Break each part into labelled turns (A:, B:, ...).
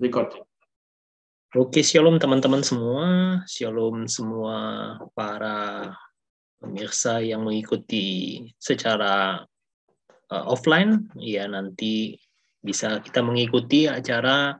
A: record.
B: Oke, shalom teman-teman semua. Shalom semua para pemirsa yang mengikuti secara uh, offline. Ya, nanti bisa kita mengikuti acara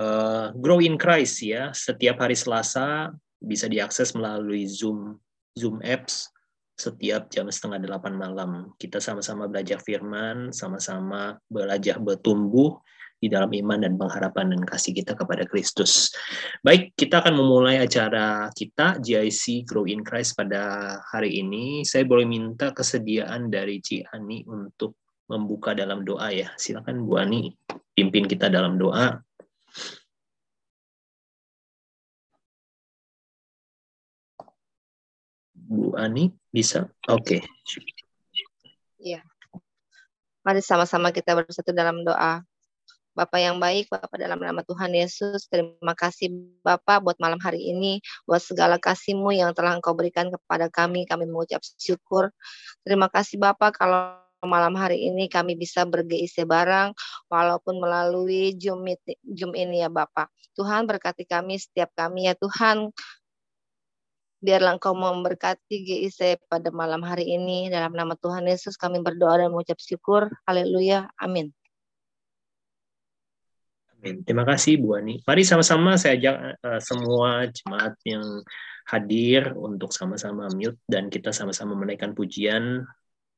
B: uh, Grow in Christ ya. Setiap hari Selasa bisa diakses melalui Zoom Zoom apps setiap jam setengah delapan malam. Kita sama-sama belajar firman, sama-sama belajar bertumbuh di dalam iman dan pengharapan dan kasih kita kepada Kristus. Baik, kita akan memulai acara kita GIC Grow in Christ pada hari ini. Saya boleh minta kesediaan dari Ci Ani untuk membuka dalam doa ya. Silakan Bu Ani pimpin kita dalam doa. Bu Ani bisa? Oke. Okay.
C: Iya. Mari sama-sama kita bersatu dalam doa. Bapak yang baik, Bapak dalam nama Tuhan Yesus, terima kasih Bapak buat malam hari ini, buat segala kasih-Mu yang telah Engkau berikan kepada kami, kami mengucap syukur. Terima kasih Bapak kalau malam hari ini kami bisa bergeise barang walaupun melalui Zoom, Zoom ini ya Bapak. Tuhan berkati kami setiap kami ya Tuhan Biarlah Engkau memberkati GIC pada malam hari ini. Dalam nama Tuhan Yesus kami berdoa dan mengucap syukur. Haleluya. Amin.
B: Amin. Terima kasih Bu Ani. Mari sama-sama saya ajak uh, semua jemaat yang hadir untuk sama-sama mute dan kita sama-sama menaikkan pujian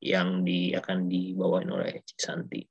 B: yang di, akan dibawain oleh Cisanti.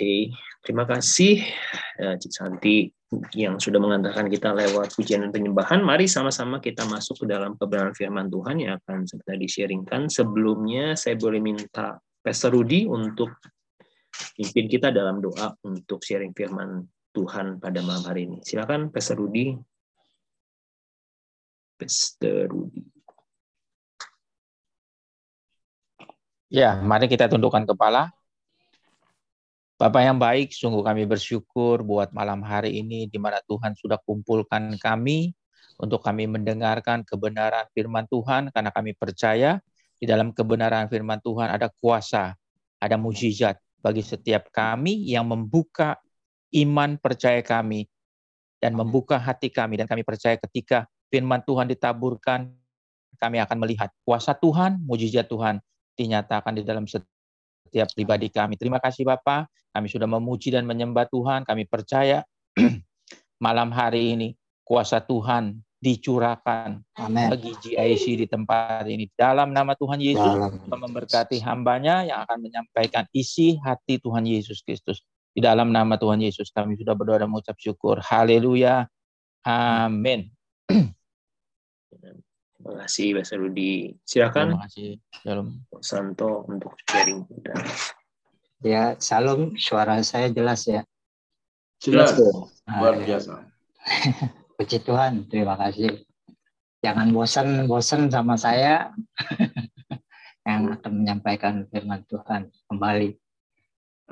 B: Oke, terima kasih uh, Cik Santi yang sudah mengantarkan kita lewat pujian dan penyembahan. Mari sama-sama kita masuk ke dalam kebenaran firman Tuhan yang akan sebentar di-sharingkan. Sebelumnya saya boleh minta Pastor Rudi untuk pimpin kita dalam doa untuk sharing firman Tuhan pada malam hari ini. Silakan Pastor Rudi. Pastor Rudi.
A: Ya, mari kita tundukkan kepala. Bapak yang baik, sungguh kami bersyukur buat malam hari ini di mana Tuhan sudah kumpulkan kami untuk kami mendengarkan kebenaran firman Tuhan. Karena kami percaya di dalam kebenaran firman Tuhan ada kuasa, ada mujizat bagi setiap kami yang membuka iman percaya kami dan membuka hati kami. Dan kami percaya ketika firman Tuhan ditaburkan kami akan melihat kuasa Tuhan, mujizat Tuhan dinyatakan di dalam setiap setiap pribadi kami. Terima kasih Bapak, kami sudah memuji dan menyembah Tuhan, kami percaya malam hari ini kuasa Tuhan dicurahkan Amen. bagi GIC di tempat ini. Dalam nama Tuhan Yesus, dalam. memberkati hambanya yang akan menyampaikan isi hati Tuhan Yesus Kristus. Di dalam nama Tuhan Yesus kami sudah berdoa dan mengucap syukur. Haleluya. Amin.
B: Terima kasih Mas Rudi. Silakan.
A: Terima kasih.
B: Shalom. Santo untuk sharing kita.
D: Ya, salam. Suara saya jelas ya.
E: Jelas. Luar biasa.
D: Puji Tuhan, terima kasih. Jangan bosan-bosan sama saya yang akan menyampaikan firman Tuhan kembali.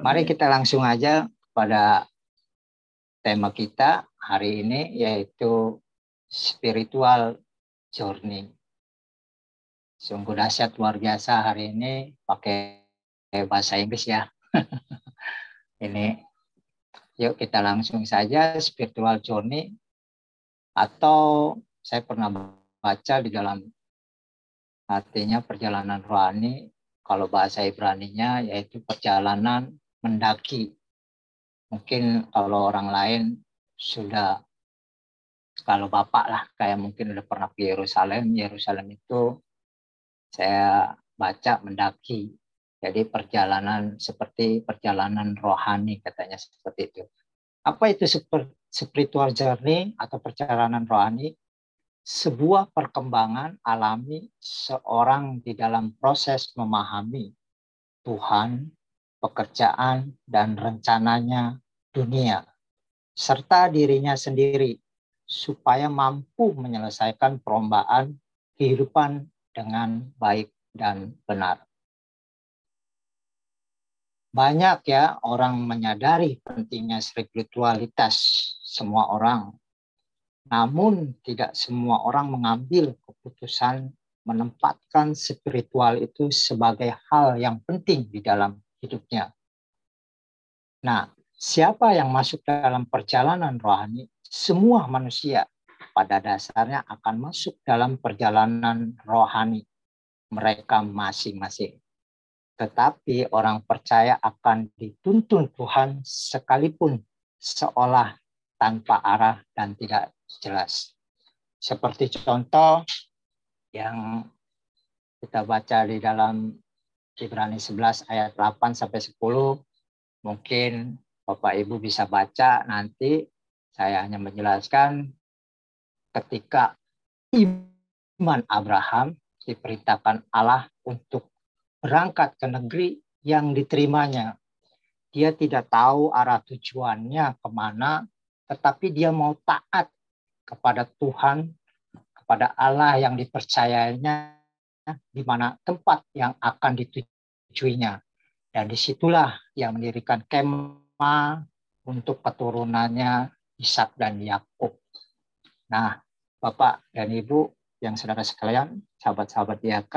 D: Mari kita langsung aja pada tema kita hari ini yaitu spiritual journey. Sungguh dahsyat luar biasa hari ini pakai bahasa Inggris ya. ini yuk kita langsung saja spiritual journey atau saya pernah baca di dalam artinya perjalanan rohani kalau bahasa Ibrani-nya yaitu perjalanan mendaki. Mungkin kalau orang lain sudah kalau Bapak lah kayak mungkin udah pernah ke Yerusalem, Yerusalem itu saya baca mendaki. Jadi perjalanan seperti perjalanan rohani katanya seperti itu. Apa itu spiritual journey atau perjalanan rohani? Sebuah perkembangan alami seorang di dalam proses memahami Tuhan, pekerjaan, dan rencananya dunia, serta dirinya sendiri supaya mampu menyelesaikan perlombaan kehidupan dengan baik dan benar. Banyak ya orang menyadari pentingnya spiritualitas semua orang. Namun tidak semua orang mengambil keputusan menempatkan spiritual itu sebagai hal yang penting di dalam hidupnya. Nah, siapa yang masuk dalam perjalanan rohani semua manusia pada dasarnya akan masuk dalam perjalanan rohani mereka masing-masing. Tetapi orang percaya akan dituntun Tuhan sekalipun seolah tanpa arah dan tidak jelas. Seperti contoh yang kita baca di dalam Ibrani 11 ayat 8 sampai 10 mungkin Bapak Ibu bisa baca nanti saya hanya menjelaskan ketika iman Abraham diperintahkan Allah untuk berangkat ke negeri yang diterimanya. Dia tidak tahu arah tujuannya ke mana, tetapi dia mau taat kepada Tuhan, kepada Allah yang dipercayainya, di mana tempat yang akan ditujuinya. Dan di situlah yang mendirikan kemah untuk keturunannya Ishak dan Yakub. Nah, Bapak dan Ibu yang saudara sekalian, sahabat-sahabat YK,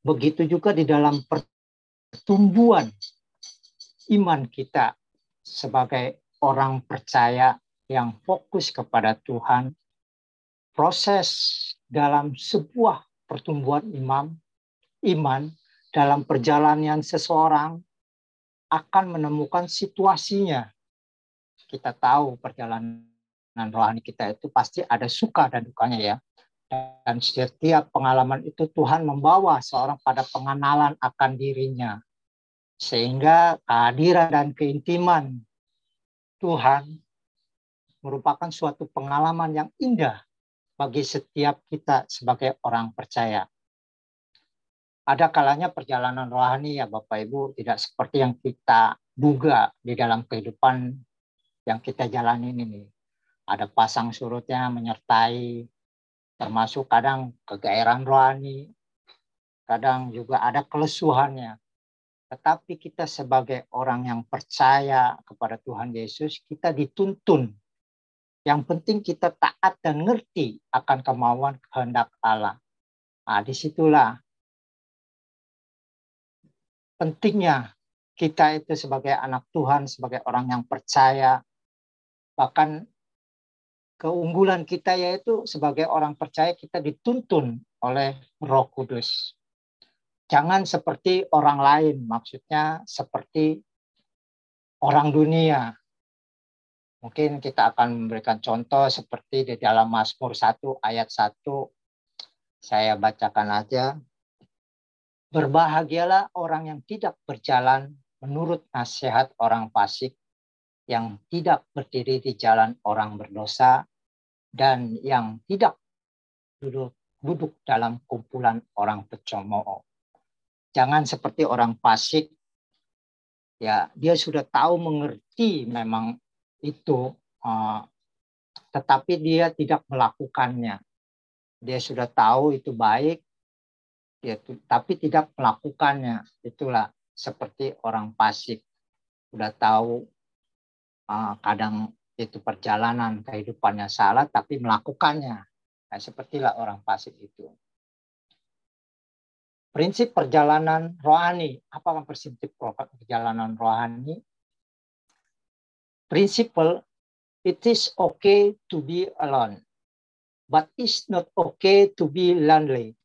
D: begitu juga di dalam pertumbuhan iman kita sebagai orang percaya yang fokus kepada Tuhan, proses dalam sebuah pertumbuhan imam, iman dalam perjalanan seseorang akan menemukan situasinya kita tahu perjalanan rohani kita itu pasti ada suka dan dukanya ya. Dan setiap pengalaman itu Tuhan membawa seorang pada pengenalan akan dirinya. Sehingga kehadiran dan keintiman Tuhan merupakan suatu pengalaman yang indah bagi setiap kita sebagai orang percaya. Ada kalanya perjalanan rohani ya Bapak Ibu tidak seperti yang kita duga di dalam kehidupan yang kita jalani ini. Ada pasang surutnya menyertai, termasuk kadang kegairahan rohani, kadang juga ada kelesuhannya. Tetapi kita sebagai orang yang percaya kepada Tuhan Yesus, kita dituntun. Yang penting kita taat dan ngerti akan kemauan kehendak Allah. Nah, di situlah pentingnya kita itu sebagai anak Tuhan, sebagai orang yang percaya, bahkan keunggulan kita yaitu sebagai orang percaya kita dituntun oleh Roh Kudus. Jangan seperti orang lain, maksudnya seperti orang dunia. Mungkin kita akan memberikan contoh seperti di dalam Mazmur 1 ayat 1. Saya bacakan aja. Berbahagialah orang yang tidak berjalan menurut nasihat orang fasik, yang tidak berdiri di jalan orang berdosa, dan yang tidak duduk, duduk dalam kumpulan orang pecomoo jangan seperti orang fasik. Ya dia sudah tahu mengerti memang itu uh, tetapi dia tidak melakukannya. Dia sudah tahu itu baik dia tapi tidak melakukannya. Itulah seperti orang fasik. Sudah tahu kadang itu perjalanan kehidupannya salah tapi melakukannya nah, sepertilah orang fasik itu Prinsip perjalanan rohani. Apa prinsip perjalanan rohani? Principle, it is okay to be alone, but it's not okay to be lonely.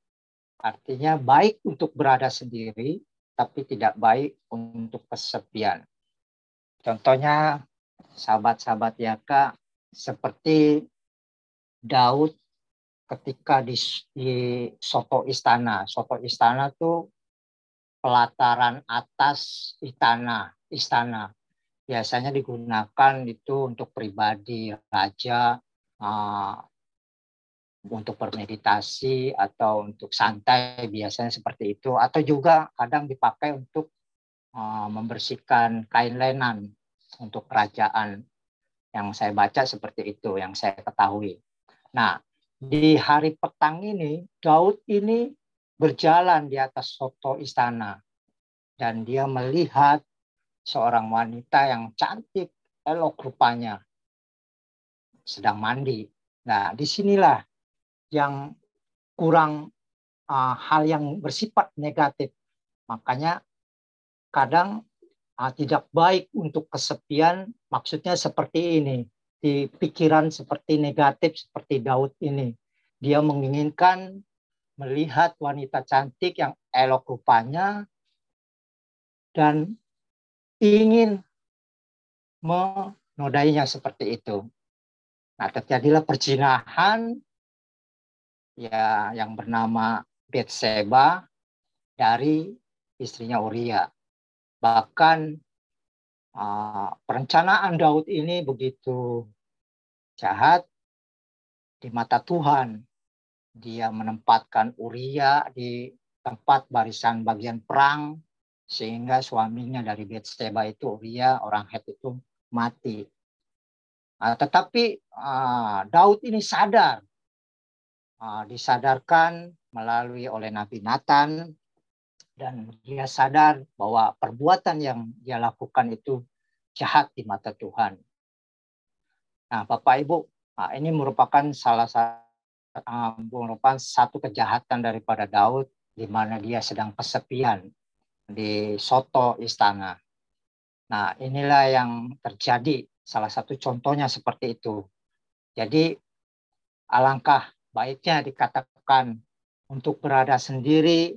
D: Artinya baik untuk berada sendiri, tapi tidak baik untuk kesepian. Contohnya sahabat-sahabat Yaka seperti Daud ketika di, di soto istana. Soto istana tuh pelataran atas istana, istana. Biasanya digunakan itu untuk pribadi raja, uh, untuk bermeditasi atau untuk santai biasanya seperti itu atau juga kadang dipakai untuk uh, membersihkan kain lenan untuk kerajaan yang saya baca seperti itu yang saya ketahui. Nah, di hari petang ini Daud ini berjalan di atas soto istana dan dia melihat seorang wanita yang cantik elok rupanya sedang mandi. Nah, di sinilah yang kurang uh, hal yang bersifat negatif. Makanya kadang uh, tidak baik untuk kesepian, maksudnya seperti ini di pikiran seperti negatif seperti Daud ini. Dia menginginkan melihat wanita cantik yang elok rupanya dan ingin menodainya seperti itu. Nah, terjadilah perjinahan ya yang bernama Betseba dari istrinya Uria. Bahkan uh, perencanaan Daud ini begitu jahat di mata Tuhan. Dia menempatkan Uria di tempat barisan bagian perang sehingga suaminya dari Betseba itu Uria orang Het itu mati. Uh, tetapi uh, Daud ini sadar, uh, disadarkan melalui oleh Nabi Nathan dan dia sadar bahwa perbuatan yang dia lakukan itu jahat di mata Tuhan. Nah, Bapak Ibu, nah ini merupakan salah satu uh, merupakan satu kejahatan daripada Daud di mana dia sedang kesepian di soto istana. Nah, inilah yang terjadi. Salah satu contohnya seperti itu. Jadi, alangkah baiknya dikatakan untuk berada sendiri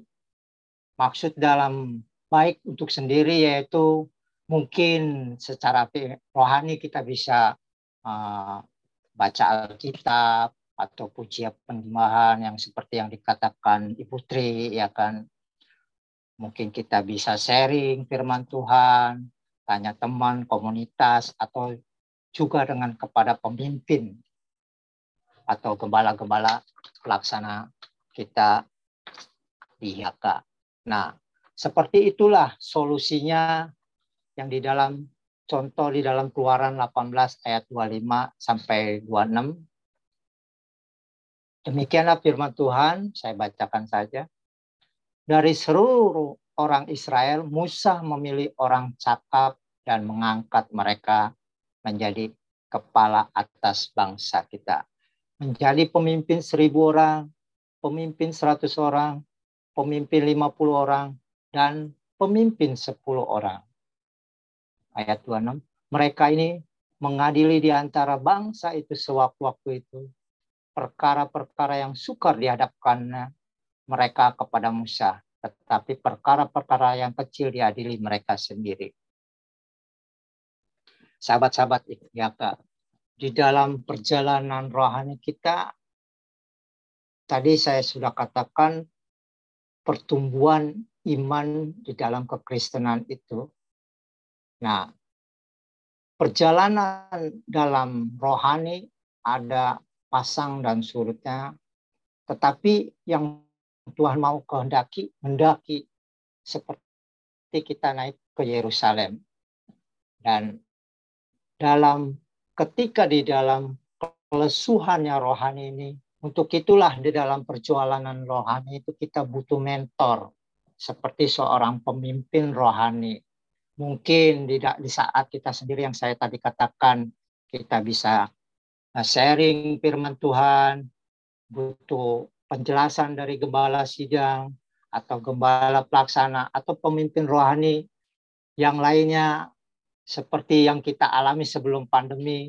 D: maksud dalam baik untuk sendiri yaitu mungkin secara rohani kita bisa uh, baca Alkitab atau pujian penyembahan yang seperti yang dikatakan Ibu Tri ya kan Mungkin kita bisa sharing firman Tuhan, tanya teman, komunitas, atau juga dengan kepada pemimpin atau gembala-gembala pelaksana kita di Yaka. Nah, seperti itulah solusinya yang di dalam contoh di dalam Keluaran 18 ayat 25 sampai 26. Demikianlah firman Tuhan, saya bacakan saja. Dari seluruh orang Israel, Musa memilih orang cakap dan mengangkat mereka menjadi kepala atas bangsa kita menjadi pemimpin seribu orang, pemimpin seratus orang, pemimpin lima puluh orang, dan pemimpin sepuluh orang. Ayat 26. Mereka ini mengadili di antara bangsa itu sewaktu-waktu itu perkara-perkara yang sukar dihadapkannya mereka kepada Musa, tetapi perkara-perkara yang kecil diadili mereka sendiri. Sahabat-sahabat ya Kak, di dalam perjalanan rohani kita tadi saya sudah katakan pertumbuhan iman di dalam kekristenan itu. Nah, perjalanan dalam rohani ada pasang dan surutnya, tetapi yang Tuhan mau kehendaki, mendaki seperti kita naik ke Yerusalem. Dan dalam ketika di dalam kelesuhannya rohani ini, untuk itulah di dalam perjualan rohani itu kita butuh mentor seperti seorang pemimpin rohani. Mungkin di saat kita sendiri yang saya tadi katakan kita bisa uh, sharing firman Tuhan, butuh penjelasan dari gembala sidang atau gembala pelaksana atau pemimpin rohani yang lainnya seperti yang kita alami sebelum pandemi,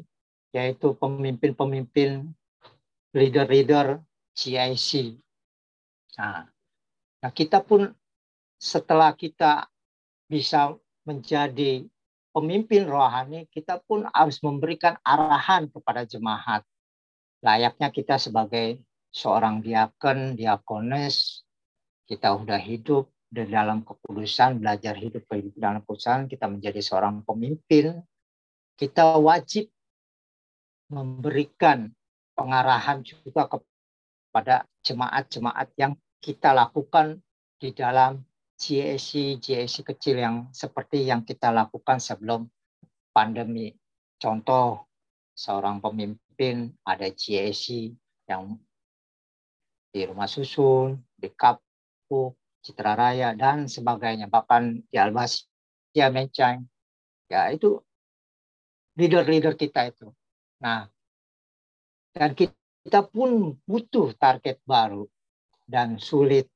D: yaitu pemimpin-pemimpin, leader-leader CIC. Nah, nah, kita pun setelah kita bisa menjadi pemimpin rohani, kita pun harus memberikan arahan kepada jemaat. Layaknya kita sebagai seorang diaken, diakones, kita udah hidup di dalam kekudusan, belajar hidup di dalam kekudusan, kita menjadi seorang pemimpin, kita wajib memberikan pengarahan juga kepada jemaat-jemaat yang kita lakukan di dalam GSC, GSC kecil yang seperti yang kita lakukan sebelum pandemi. Contoh, seorang pemimpin ada GSC yang di rumah susun, di kapuk, Citra Raya dan sebagainya. Bahkan di Albasia Mencang ya itu leader-leader kita itu. Nah dan kita pun butuh target baru dan sulit.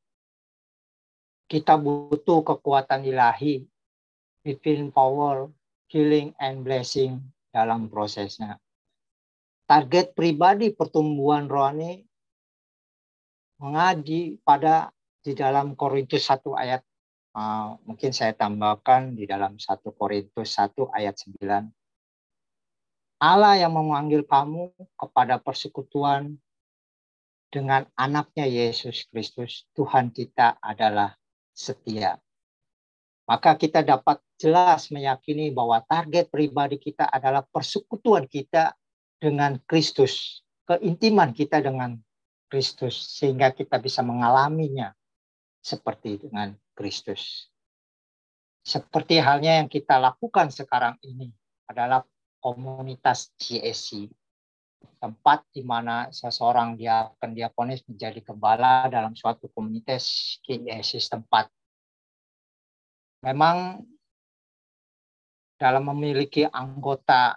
D: Kita butuh kekuatan ilahi divine power healing and blessing dalam prosesnya. Target pribadi pertumbuhan rohani mengaji pada di dalam Korintus 1 ayat. Uh, mungkin saya tambahkan di dalam 1 Korintus 1 ayat 9 Allah yang memanggil kamu kepada persekutuan dengan anaknya Yesus Kristus Tuhan kita adalah setia maka kita dapat jelas meyakini bahwa target pribadi kita adalah persekutuan kita dengan Kristus keintiman kita dengan Kristus sehingga kita bisa mengalaminya seperti dengan Kristus. Seperti halnya yang kita lakukan sekarang ini adalah komunitas GSC. Tempat di mana seseorang diakan diakonis menjadi gembala dalam suatu komunitas GSC tempat. Memang dalam memiliki anggota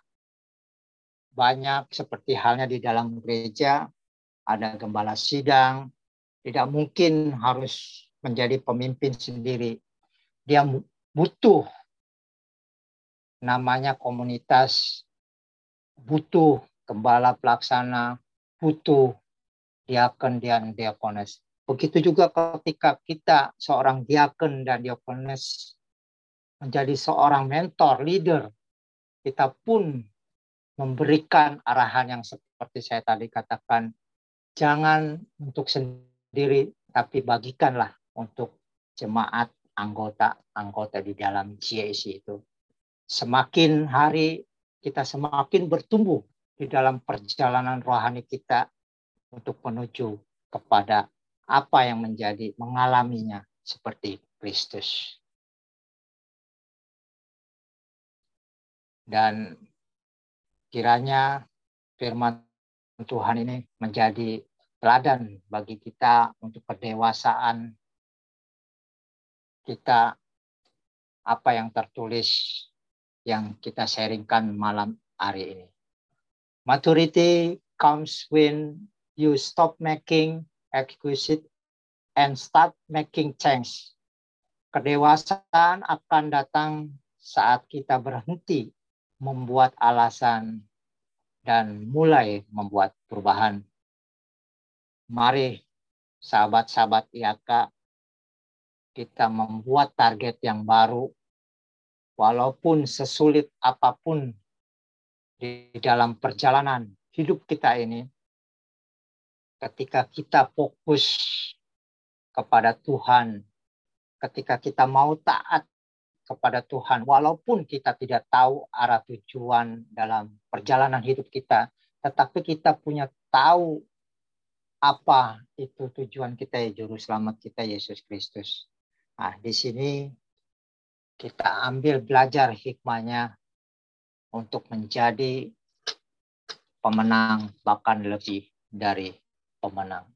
D: banyak seperti halnya di dalam gereja ada gembala sidang tidak mungkin harus menjadi pemimpin sendiri. Dia butuh namanya komunitas, butuh gembala pelaksana, butuh diaken dan diakones. Begitu juga ketika kita seorang diaken dan diakones menjadi seorang mentor, leader, kita pun memberikan arahan yang seperti saya tadi katakan, jangan untuk sendiri, tapi bagikanlah untuk jemaat anggota-anggota di dalam GAC itu. Semakin hari kita semakin bertumbuh di dalam perjalanan rohani kita untuk menuju kepada apa yang menjadi mengalaminya seperti Kristus. Dan kiranya firman Tuhan ini menjadi teladan bagi kita untuk kedewasaan kita apa yang tertulis yang kita sharingkan malam hari ini. Maturity comes when you stop making exquisite and start making change. Kedewasaan akan datang saat kita berhenti membuat alasan dan mulai membuat perubahan mari sahabat-sahabat IAK kita membuat target yang baru walaupun sesulit apa pun di dalam perjalanan hidup kita ini ketika kita fokus kepada Tuhan ketika kita mau taat kepada Tuhan walaupun kita tidak tahu arah tujuan dalam perjalanan hidup kita tetapi kita punya tahu apa itu tujuan kita ya juru selamat kita Yesus Kristus. Nah, di sini kita ambil belajar hikmahnya untuk menjadi pemenang bahkan lebih dari pemenang.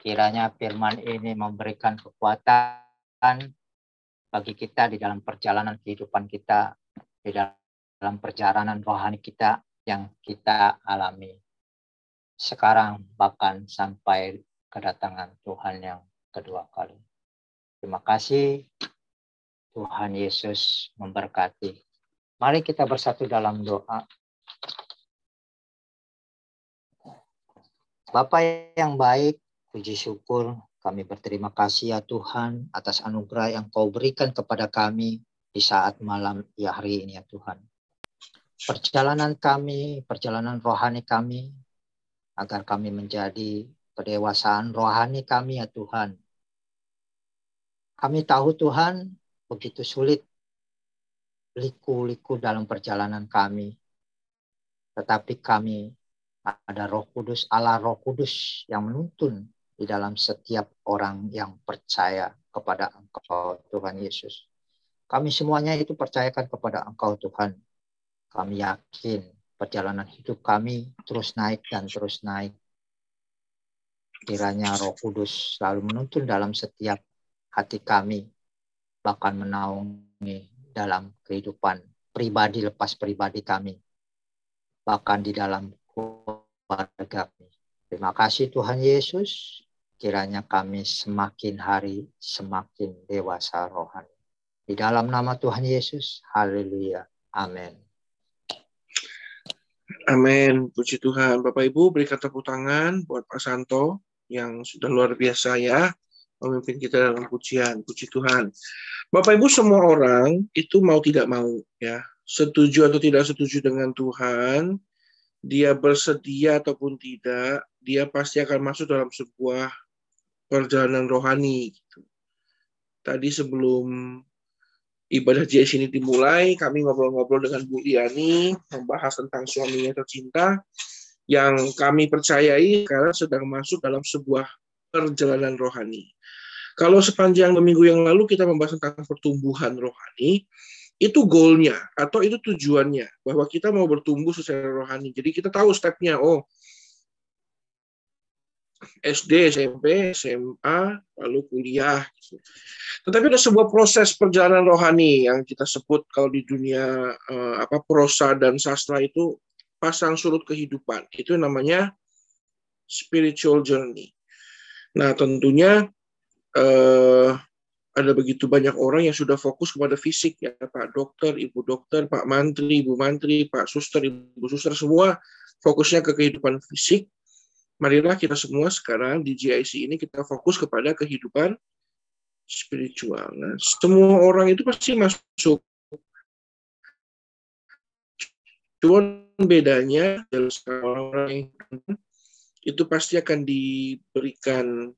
D: Kiranya firman ini memberikan kekuatan bagi kita di dalam perjalanan kehidupan kita, di dalam perjalanan rohani kita yang kita alami sekarang bahkan sampai kedatangan Tuhan yang kedua kali. Terima kasih Tuhan Yesus memberkati. Mari kita bersatu dalam doa. Bapak yang baik, puji syukur kami berterima kasih ya Tuhan atas anugerah yang kau berikan kepada kami di saat malam ya hari ini ya Tuhan. Perjalanan kami, perjalanan rohani kami agar kami menjadi kedewasaan rohani kami ya Tuhan. Kami tahu Tuhan begitu sulit liku-liku dalam perjalanan kami. Tetapi kami ada roh kudus, Allah roh kudus yang menuntun di dalam setiap orang yang percaya kepada Engkau Tuhan Yesus. Kami semuanya itu percayakan kepada Engkau Tuhan. Kami yakin perjalanan hidup kami terus naik dan terus naik. Kiranya Roh Kudus selalu menuntun dalam setiap hati kami, bahkan menaungi dalam kehidupan pribadi lepas pribadi kami, bahkan di dalam keluarga kami. Terima kasih Tuhan Yesus, kiranya kami semakin hari semakin dewasa rohani. Di dalam nama Tuhan Yesus, haleluya. Amin.
F: Amin. Puji Tuhan. Bapak Ibu berikan tepuk tangan buat Pak Santo yang sudah luar biasa ya memimpin kita dalam pujian. Puji Tuhan. Bapak Ibu semua orang itu mau tidak mau ya, setuju atau tidak setuju dengan Tuhan, dia bersedia ataupun tidak, dia pasti akan masuk dalam sebuah perjalanan rohani gitu. Tadi sebelum ibadah JS ini dimulai, kami ngobrol-ngobrol dengan Bu Diani, membahas tentang suaminya tercinta, yang kami percayai karena sedang masuk dalam sebuah perjalanan rohani. Kalau sepanjang minggu yang lalu kita membahas tentang pertumbuhan rohani, itu goalnya atau itu tujuannya bahwa kita mau bertumbuh secara rohani. Jadi kita tahu stepnya. Oh, SD, SMP, SMA, lalu kuliah. Gitu. Tetapi ada sebuah proses perjalanan rohani yang kita sebut kalau di dunia uh, apa prosa dan sastra itu pasang surut kehidupan. Itu namanya spiritual journey. Nah, tentunya uh, ada begitu banyak orang yang sudah fokus kepada fisik ya, Pak dokter, Ibu dokter, Pak mantri, Ibu mantri, Pak suster, Ibu suster semua fokusnya ke kehidupan fisik marilah kita semua sekarang di GIC ini kita fokus kepada kehidupan spiritual. Nah, semua orang itu pasti masuk. Cuma bedanya orang-orang itu pasti akan diberikan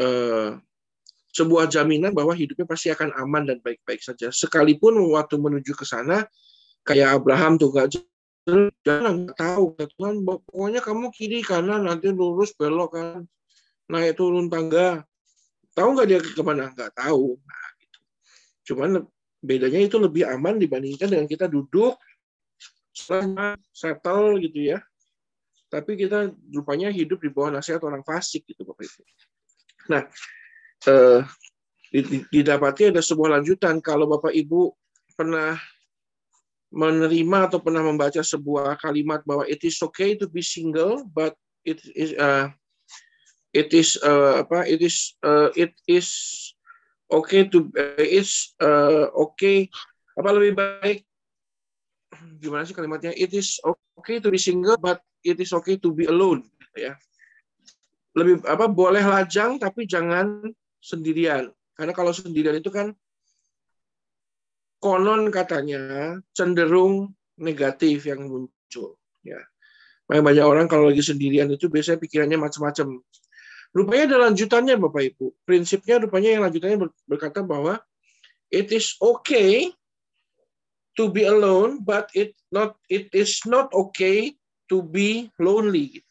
F: uh, sebuah jaminan bahwa hidupnya pasti akan aman dan baik-baik saja. Sekalipun waktu menuju ke sana, kayak Abraham tuh gak jangan nggak tahu Tuhan pokoknya kamu kiri kanan nanti lurus belok kan naik turun tangga tahu nggak dia ke mana nggak tahu nah, gitu. cuman bedanya itu lebih aman dibandingkan dengan kita duduk settle gitu ya tapi kita rupanya hidup di bawah nasihat orang fasik gitu bapak ibu. Nah eh, didapati ada sebuah lanjutan. Kalau bapak ibu pernah menerima atau pernah membaca sebuah kalimat bahwa it is okay to be single but it is uh, it is uh, apa it is uh, it is okay to uh, is uh, okay apa lebih baik? Gimana sih kalimatnya? It is okay to be single but it is okay to be alone ya lebih apa boleh lajang tapi jangan sendirian karena kalau sendirian itu kan konon katanya cenderung negatif yang muncul. Ya. Banyak orang kalau lagi sendirian itu biasanya pikirannya macam-macam. Rupanya ada lanjutannya Bapak Ibu. Prinsipnya rupanya yang lanjutannya berkata bahwa it is okay to be alone, but it not it is not okay to be lonely.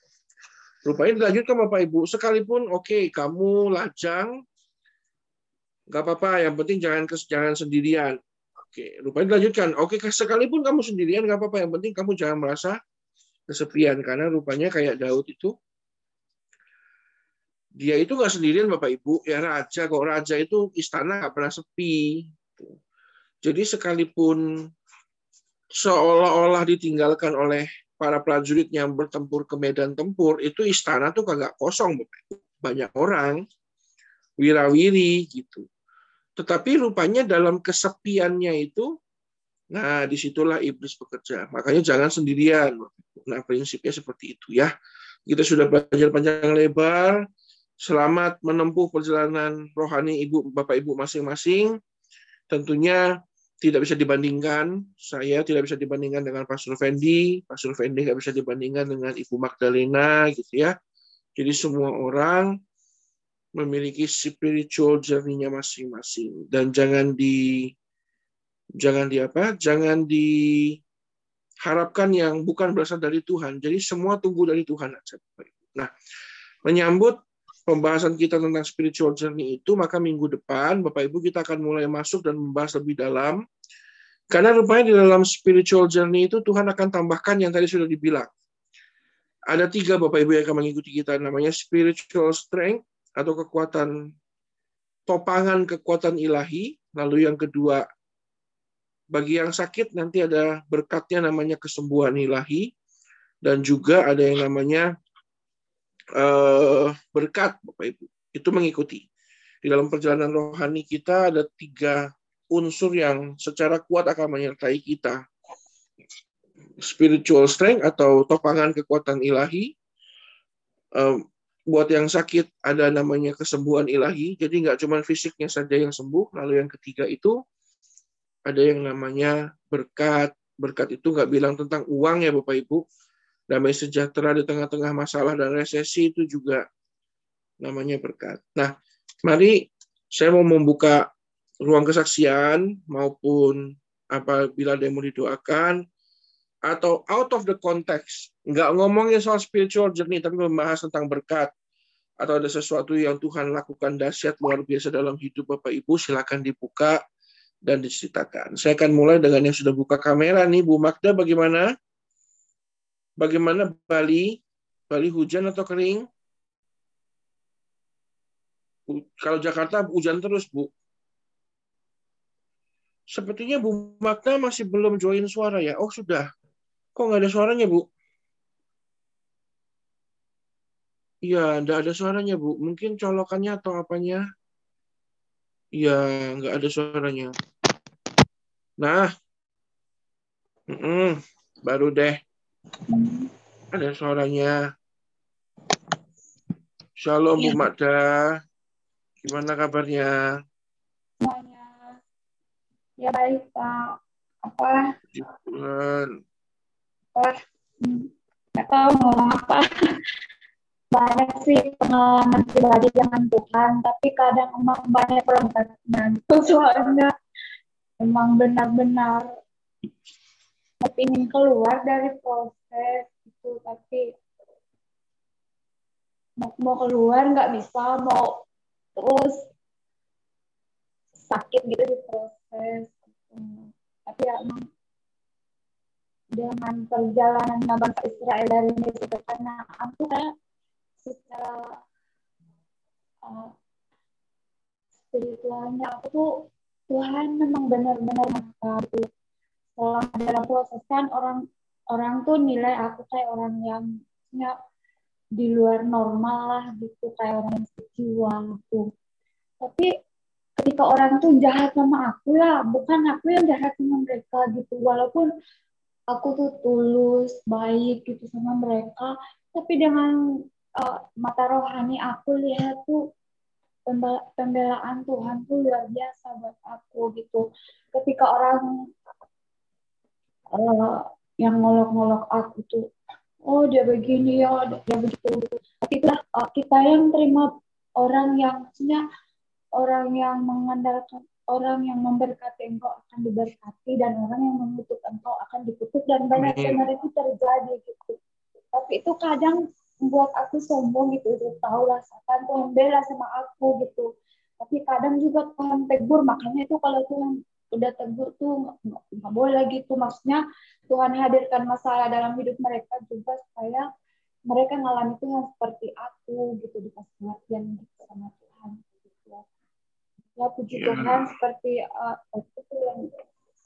F: Rupanya dilanjutkan Bapak Ibu, sekalipun oke okay, kamu lajang, nggak apa-apa, yang penting jangan jangan sendirian. Oke, rupanya dilanjutkan. Oke, sekalipun kamu sendirian nggak apa-apa. Yang penting kamu jangan merasa kesepian karena rupanya kayak Daud itu dia itu nggak sendirian Bapak Ibu ya raja kok raja itu istana nggak pernah sepi jadi sekalipun seolah-olah ditinggalkan oleh para prajurit yang bertempur ke medan tempur itu istana tuh kagak kosong banyak orang wirawiri gitu tetapi rupanya dalam kesepiannya itu, nah di situlah iblis bekerja. Makanya jangan sendirian. Nah prinsipnya seperti itu ya. Kita sudah belajar panjang lebar. Selamat menempuh perjalanan rohani ibu bapak ibu masing-masing. Tentunya tidak bisa dibandingkan. Saya tidak bisa dibandingkan dengan Pastor Fendi. Pastor Fendi tidak bisa dibandingkan dengan Ibu Magdalena gitu ya. Jadi semua orang memiliki spiritual journey-nya masing-masing dan jangan di jangan di apa? Jangan diharapkan yang bukan berasal dari Tuhan. Jadi semua tunggu dari Tuhan aja. Nah, menyambut pembahasan kita tentang spiritual journey itu, maka minggu depan Bapak Ibu kita akan mulai masuk dan membahas lebih dalam. Karena rupanya di dalam spiritual journey itu Tuhan akan tambahkan yang tadi sudah dibilang. Ada tiga Bapak Ibu yang akan mengikuti kita, namanya spiritual strength, atau kekuatan topangan kekuatan ilahi. Lalu yang kedua, bagi yang sakit nanti ada berkatnya namanya kesembuhan ilahi. Dan juga ada yang namanya uh, berkat, Bapak Ibu. Itu mengikuti. Di dalam perjalanan rohani kita ada tiga unsur yang secara kuat akan menyertai kita. Spiritual strength atau topangan kekuatan ilahi, buat yang sakit ada namanya kesembuhan ilahi, jadi nggak cuma fisiknya saja yang sembuh. Lalu yang ketiga itu ada yang namanya berkat. Berkat itu nggak bilang tentang uang ya Bapak Ibu. Damai sejahtera di tengah-tengah masalah dan resesi itu juga namanya berkat. Nah, mari saya mau membuka ruang kesaksian maupun apabila mau didoakan atau out of the context, nggak ngomongin soal spiritual journey, tapi membahas tentang berkat, atau ada sesuatu yang Tuhan lakukan dahsyat luar biasa dalam hidup Bapak Ibu, silakan dibuka dan diceritakan. Saya akan mulai dengan yang sudah buka kamera nih, Bu Magda, bagaimana? Bagaimana Bali? Bali hujan atau kering? Kalau Jakarta hujan terus, Bu. Sepertinya Bu Magda masih belum join suara ya. Oh, sudah. Kok nggak ada suaranya, Bu? Iya, nggak ada suaranya, Bu. Mungkin colokannya atau apanya? Iya, nggak ada suaranya. Nah, mm -mm, baru deh. Ada suaranya. Shalom, Bu Makda. Gimana kabarnya?
G: Semuanya. Ya, baik, Pak. Apa?
F: Tuhan.
G: Apa? Nggak tahu ngomong apa. banyak sih pengalaman pribadi dengan Tuhan, tapi kadang emang banyak perangkatnya gitu soalnya emang benar-benar ingin keluar dari proses itu tapi mau, mau keluar nggak bisa mau terus sakit gitu di proses tapi ya emang dengan perjalanan bangsa Israel dari Mesir karena aku kayak secara uh, spiritualnya aku tuh Tuhan memang benar-benar gitu. Selama dalam proses kan orang orang tuh nilai aku kayak orang yang ya, di luar normal lah gitu kayak orang yang jiwa gitu. Tapi ketika orang tuh jahat sama aku ya bukan aku yang jahat sama mereka gitu walaupun aku tuh tulus baik gitu sama mereka tapi dengan uh, mata rohani aku lihat tuh pembelaan Tuhan tuh luar biasa buat aku gitu. Ketika orang uh, yang ngolok-ngolok aku tuh, oh dia begini ya, dia begitu. Tapi itulah uh, kita yang terima orang yang maksudnya orang yang mengandalkan orang yang memberkati engkau akan diberkati dan orang yang mengutuk engkau akan dikutuk dan banyak benar itu terjadi gitu. Tapi itu kadang membuat aku sombong gitu itu tahu rasakan Tuhan bela sama aku gitu tapi kadang juga Tuhan tegur makanya itu kalau Tuhan udah tegur tuh nggak boleh gitu maksudnya Tuhan hadirkan masalah dalam hidup mereka juga supaya mereka ngalami Tuhan seperti aku gitu dikasih pengertian gitu sama Tuhan gitu ya puji yeah. Tuhan seperti uh, itu yang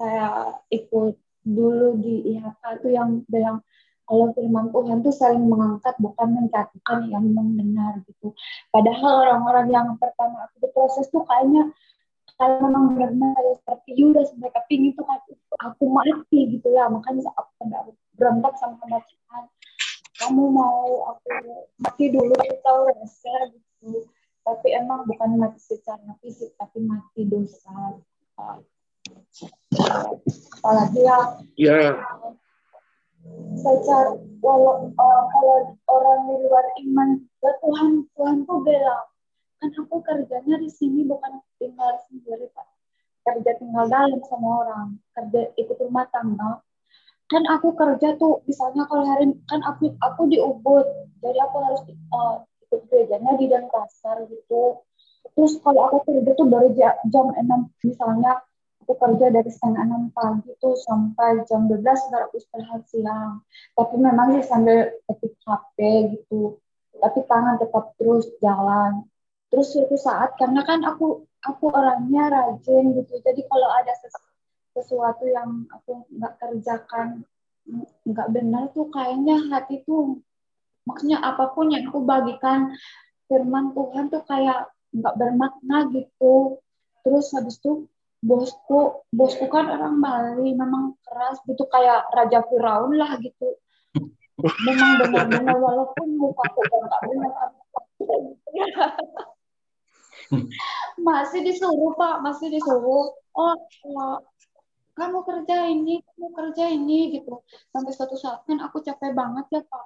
G: saya ikut dulu di IHK itu yang bilang kalau firman Tuhan tuh saling mengangkat bukan mencatatkan yang memang benar gitu. Padahal orang-orang yang pertama aku proses tuh kayaknya kalau memang benar-benar seperti Yudas mereka pingin tuh kan aku mati gitu ya. Makanya aku berontak sama Tuhan kamu mau aku mati dulu kita rasa gitu. Tapi emang bukan mati secara fisik tapi mati dosa. Apalagi ya?
F: Yeah
G: secara walau uh, kalau orang di luar iman ya Tuhan Tuhan tuh bilang kan aku kerjanya di sini bukan tinggal sendiri pak kerja tinggal dalam sama orang kerja ikut rumah tangga kan aku kerja tuh misalnya kalau hari kan aku aku di Ubud jadi aku harus uh, ikut gerejanya di Denpasar gitu terus kalau aku kerja tuh baru jam enam misalnya aku kerja dari setengah enam pagi tuh sampai jam 12 baru aku istirahat siang. Tapi memang sih sambil ketik HP gitu. Tapi tangan tetap terus jalan. Terus suatu saat karena kan aku aku orangnya rajin gitu. Jadi kalau ada sesuatu yang aku nggak kerjakan nggak benar tuh kayaknya hati tuh maksudnya apa pun yang aku bagikan firman Tuhan tuh kayak nggak bermakna gitu. Terus habis itu bosku bosku kan orang Bali memang keras gitu kayak Raja Firaun lah gitu memang benar-benar walaupun muka aku nggak benar masih disuruh pak. Masih disuruh. Oh, kamu kerja ini kamu kerja ini gitu. Sampai suatu saat kan aku capek banget ya pak.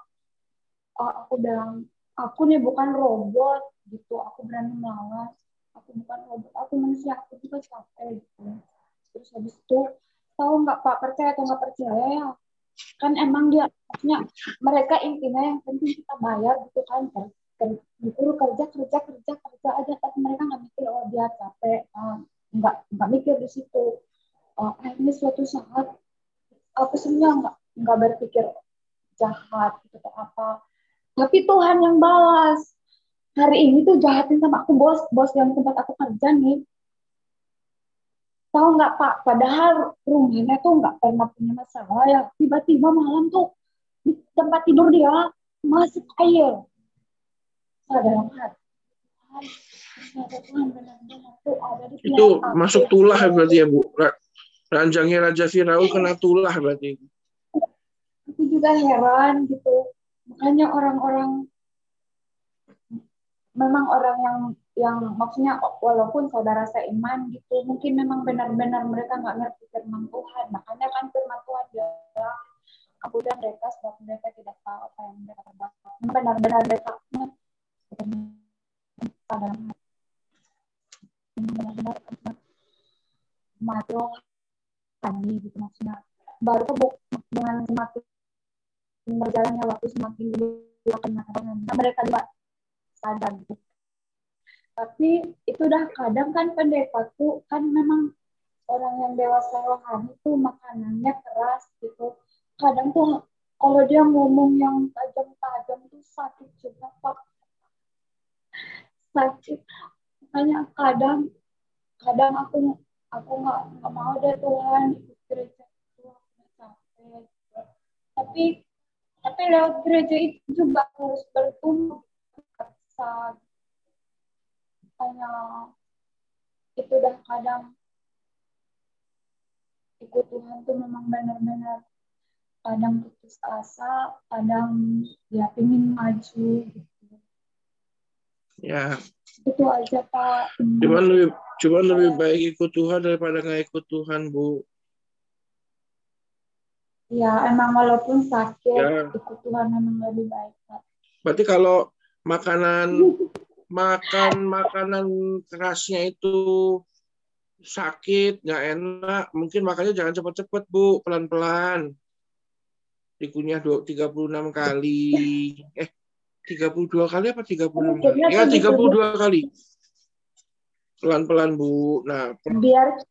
G: Oh, aku bilang aku nih bukan robot gitu. Aku berani melawan aku bukan robot. Aku manusia. Aku juga capek gitu. Terus habis itu tahu nggak pak percaya atau nggak percaya? Ya kan emang dia maksudnya mereka intinya yang penting kita bayar gitu kan disuruh kerja kerja kerja kerja aja tapi mereka nggak mikir oh dia capek uh, nggak nggak mikir di situ. Uh, akhirnya suatu saat aku sebenarnya nggak nggak berpikir jahat gitu atau apa. Tapi Tuhan yang balas. Hari ini tuh jahatin sama aku bos bos yang tempat aku kerja nih. Tahu nggak pak? Padahal rumahnya tuh nggak pernah punya masalah. Ya tiba-tiba malam tuh di tempat tidur dia masuk air dalam hati
F: itu masuk tulah berarti ya bu. Ranjangnya Raja Firaun kena tulah berarti.
G: Aku juga heran gitu. Makanya orang-orang memang orang yang yang maksudnya walaupun saudara saya iman gitu mungkin memang benar-benar mereka nggak ngerti firman Tuhan. Makanya kan firman Tuhan bilang aku dan mereka sebab mereka tidak tahu apa yang mereka perbuat benar-benar mereka dalam benar-benar maju tadi gitu maksudnya baru tuh dengan semakin berjalannya waktu semakin gede akan mereka juga sadar gitu tapi itu udah kadang kan pendeta tuh kan memang orang yang dewasa rohani tuh makanannya keras gitu. Kadang tuh kalau dia ngomong yang tajam-tajam tuh sakit juga pak sakit. Makanya kadang kadang aku aku nggak nggak mau deh Tuhan ikut gereja itu aku capek tapi tapi lewat gereja itu juga harus bertumbuh bisa hanya itu dah kadang ikut Tuhan tuh memang benar-benar kadang putus asa, kadang ya ingin maju gitu.
F: Ya.
G: Itu aja Pak.
F: Cuman lebih cuman lebih baik ikut Tuhan daripada nggak ikut Tuhan, Bu.
G: Ya, emang walaupun sakit,
F: ya.
G: ikut Tuhan memang lebih baik, Pak.
F: Berarti kalau makanan makan makanan kerasnya itu sakit, nggak enak, mungkin makanya jangan cepat-cepat, Bu, pelan-pelan. Dikunyah 36 kali. Eh, 32 kali apa 36 kali? Ya, 32 kali. Pelan-pelan, Bu. Nah,
G: biar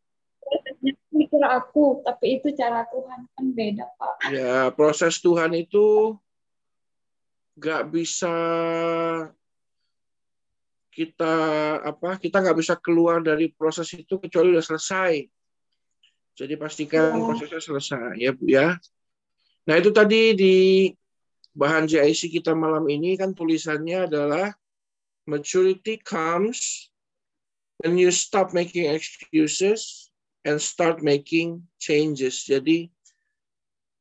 G: mikir aku, tapi itu cara Tuhan kan beda, Pak.
F: Ya, proses Tuhan itu nggak bisa kita apa kita nggak bisa keluar dari proses itu kecuali udah selesai. Jadi pastikan ya. prosesnya selesai ya Bu ya. Nah itu tadi di bahan JIC kita malam ini kan tulisannya adalah maturity comes when you stop making excuses and start making changes. Jadi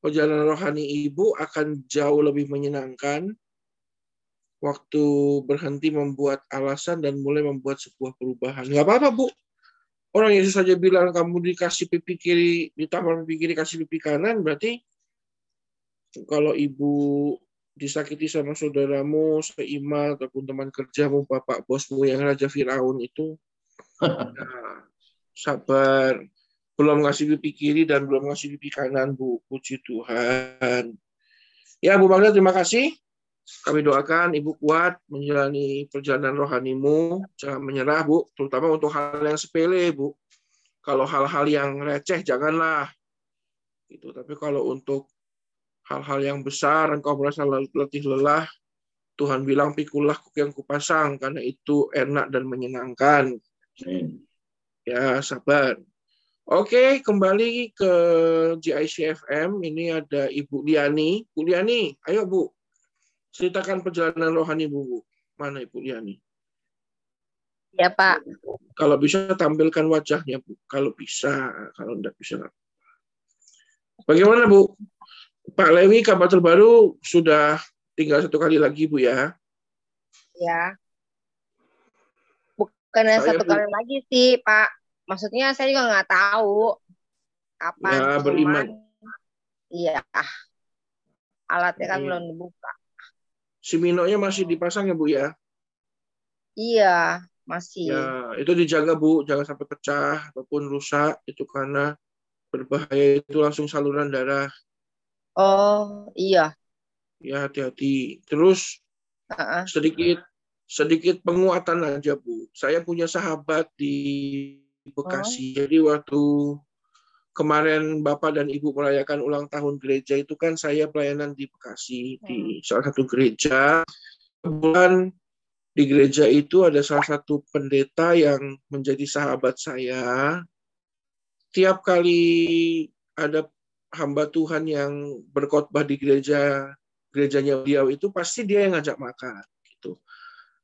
F: perjalanan rohani ibu akan jauh lebih menyenangkan waktu berhenti membuat alasan dan mulai membuat sebuah perubahan. Nggak apa-apa, Bu. Orang Yesus saja bilang kamu dikasih pipi kiri, di taman pipi kiri kasih pipi kanan, berarti kalau ibu disakiti sama saudaramu, seiman, ataupun teman kerjamu, bapak bosmu yang Raja Firaun itu, nah, sabar. Belum ngasih pipi kiri dan belum ngasih pipi kanan, Bu. Puji Tuhan. Ya, Bu Magda, terima kasih. Kami doakan Ibu kuat menjalani perjalanan rohanimu, jangan menyerah Bu, terutama untuk hal yang sepele Bu. Kalau hal-hal yang receh janganlah. Gitu. Tapi kalau untuk hal-hal yang besar engkau merasa letih lelah, Tuhan bilang pikulah kuk yang kupasang karena itu enak dan menyenangkan. Ya, sabar. Oke, kembali ke GICFM. Ini ada Ibu Liani. Bu Liani, ayo Bu, Ceritakan perjalanan rohani Bu. Mana Ibu Liani?
C: Ya Pak.
F: Kalau bisa tampilkan wajahnya Bu. Kalau bisa, kalau tidak bisa. Bagaimana Bu? Pak Lewi kabar terbaru sudah tinggal satu kali lagi Bu ya?
C: Ya. Bukan saya, satu kali lagi sih Pak. Maksudnya saya juga nggak tahu kapan.
F: Ya beriman.
C: Iya. Alatnya kan belum dibuka.
F: Si Minonya masih dipasang ya Bu ya?
C: Iya, masih.
F: Ya, itu dijaga Bu, jangan sampai pecah ataupun rusak itu karena berbahaya itu langsung saluran darah.
C: Oh, iya.
F: Ya, hati-hati. Terus sedikit sedikit penguatan aja Bu. Saya punya sahabat di Bekasi. Oh. Jadi waktu kemarin Bapak dan Ibu merayakan ulang tahun gereja itu kan saya pelayanan di Bekasi di hmm. salah satu gereja. Kebetulan di gereja itu ada salah satu pendeta yang menjadi sahabat saya. Tiap kali ada hamba Tuhan yang berkhotbah di gereja gerejanya beliau itu pasti dia yang ngajak makan gitu.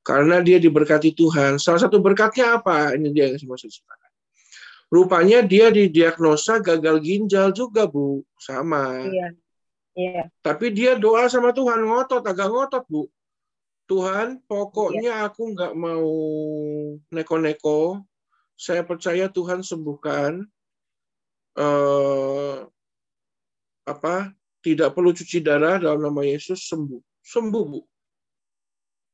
F: Karena dia diberkati Tuhan. Salah satu berkatnya apa? Ini dia yang saya ceritakan Rupanya dia didiagnosa gagal ginjal juga, Bu. Sama.
C: Iya. Iya.
F: Tapi dia doa sama Tuhan, ngotot, agak ngotot, Bu. Tuhan, pokoknya iya. aku nggak mau neko-neko. Saya percaya Tuhan sembuhkan. Eh, apa? Tidak perlu cuci darah dalam nama Yesus sembuh. Sembuh, Bu.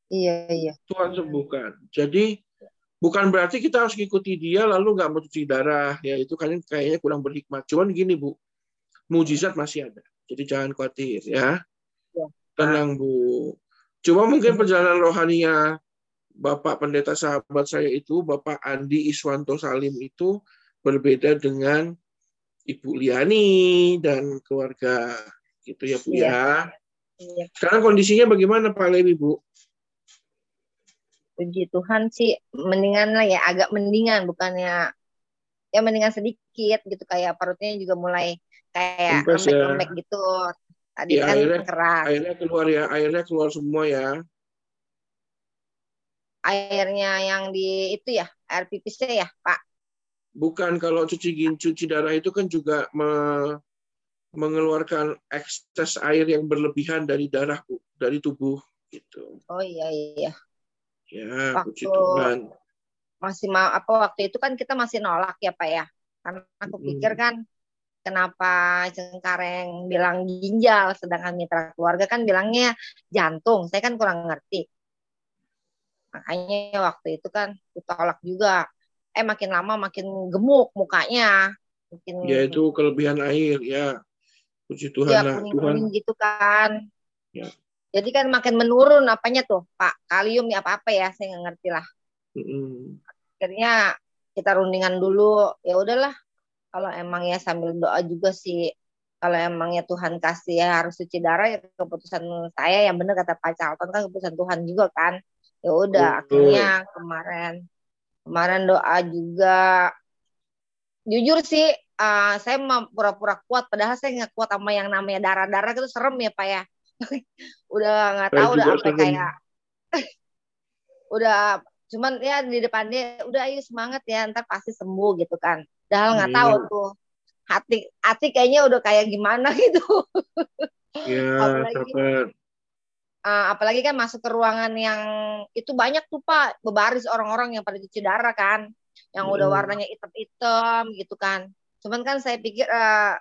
C: Iya, iya.
F: Tuhan sembuhkan. Jadi bukan berarti kita harus ikuti dia lalu nggak mau cuci darah ya itu kan kayaknya kurang berhikmat cuman gini bu mujizat masih ada jadi jangan khawatir ya, ya. tenang bu cuma mungkin perjalanan rohaninya bapak pendeta sahabat saya itu bapak Andi Iswanto Salim itu berbeda dengan Ibu Liani dan keluarga gitu ya bu ya, ya. ya. sekarang kondisinya bagaimana Pak Lewi bu
C: puji Tuhan sih mendingan lah ya agak mendingan bukannya ya mendingan sedikit gitu kayak perutnya juga mulai kayak ya. lembek-lembek ya. gitu tadi ya, kan
F: airnya,
C: keras
F: airnya keluar ya airnya keluar semua ya
C: airnya yang di itu ya air pipisnya ya Pak
F: bukan kalau cuci cuci darah itu kan juga me, mengeluarkan ekses air yang berlebihan dari darah Bu, dari tubuh gitu.
C: Oh iya iya.
F: Ya, waktu Tuhan.
C: masih mau apa waktu itu kan kita masih nolak ya Pak ya. Karena aku pikir kan kenapa Cengkareng bilang ginjal sedangkan mitra keluarga kan bilangnya jantung. Saya kan kurang ngerti. Makanya waktu itu kan ditolak juga. Eh makin lama makin gemuk mukanya. Makin
F: Ya itu kelebihan air ya. Puji Tuhan ya, lah.
C: Tuhan gitu kan. Ya. Jadi kan makin menurun apanya tuh Pak kalium ya apa apa ya saya nggak ngerti lah. Mm. Akhirnya kita rundingan dulu ya udahlah kalau emang ya sambil doa juga sih kalau emang ya Tuhan kasih ya harus cuci darah ya keputusan saya yang benar kata Pak Charlton kan keputusan Tuhan juga kan ya udah akhirnya kemarin kemarin doa juga. Jujur sih uh, saya pura-pura kuat padahal saya nggak kuat sama yang namanya darah-darah itu serem ya Pak ya. Udah nggak tahu udah apa kayak udah cuman ya di depannya udah ayo semangat ya ntar pasti sembuh gitu kan. Dah nggak tahu tuh hati hati kayaknya udah kayak gimana gitu.
F: Ya, apalagi
C: uh, apalagi kan masuk ke ruangan yang itu banyak tuh pak bebaris orang-orang yang pada cuci darah kan yang hmm. udah warnanya hitam-hitam gitu kan. Cuman kan saya pikir uh,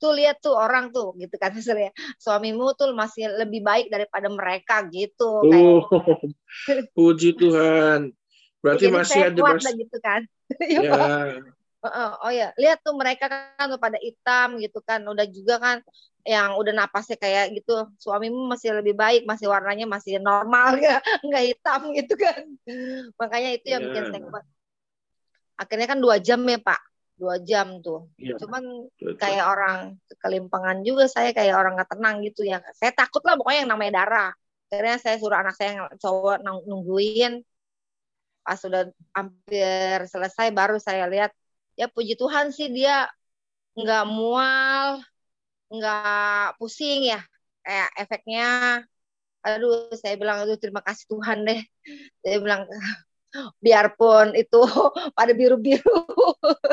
C: tuh lihat tuh orang tuh gitu kan misalnya suamimu tuh masih lebih baik daripada mereka gitu
F: oh, puji Tuhan. Berarti Jadi masih ada
C: kuat mas... gitu kan. Ya. Oh, oh ya, lihat tuh mereka kan tuh pada hitam gitu kan, udah juga kan yang udah napasnya kayak gitu, suamimu masih lebih baik, masih warnanya masih normal ya, nggak hitam gitu kan. Makanya itu yang yeah. bikin saya. Akhirnya kan dua jam ya Pak, dua jam tuh. Ya, Cuman betul. kayak orang kelimpangan juga saya kayak orang nggak tenang gitu ya. Saya takut lah pokoknya yang namanya darah. Akhirnya saya suruh anak saya yang cowok nungguin. Pas sudah hampir selesai baru saya lihat ya puji Tuhan sih dia nggak mual, nggak pusing ya. Kayak efeknya aduh saya bilang aduh terima kasih Tuhan deh. Saya bilang biarpun itu pada biru-biru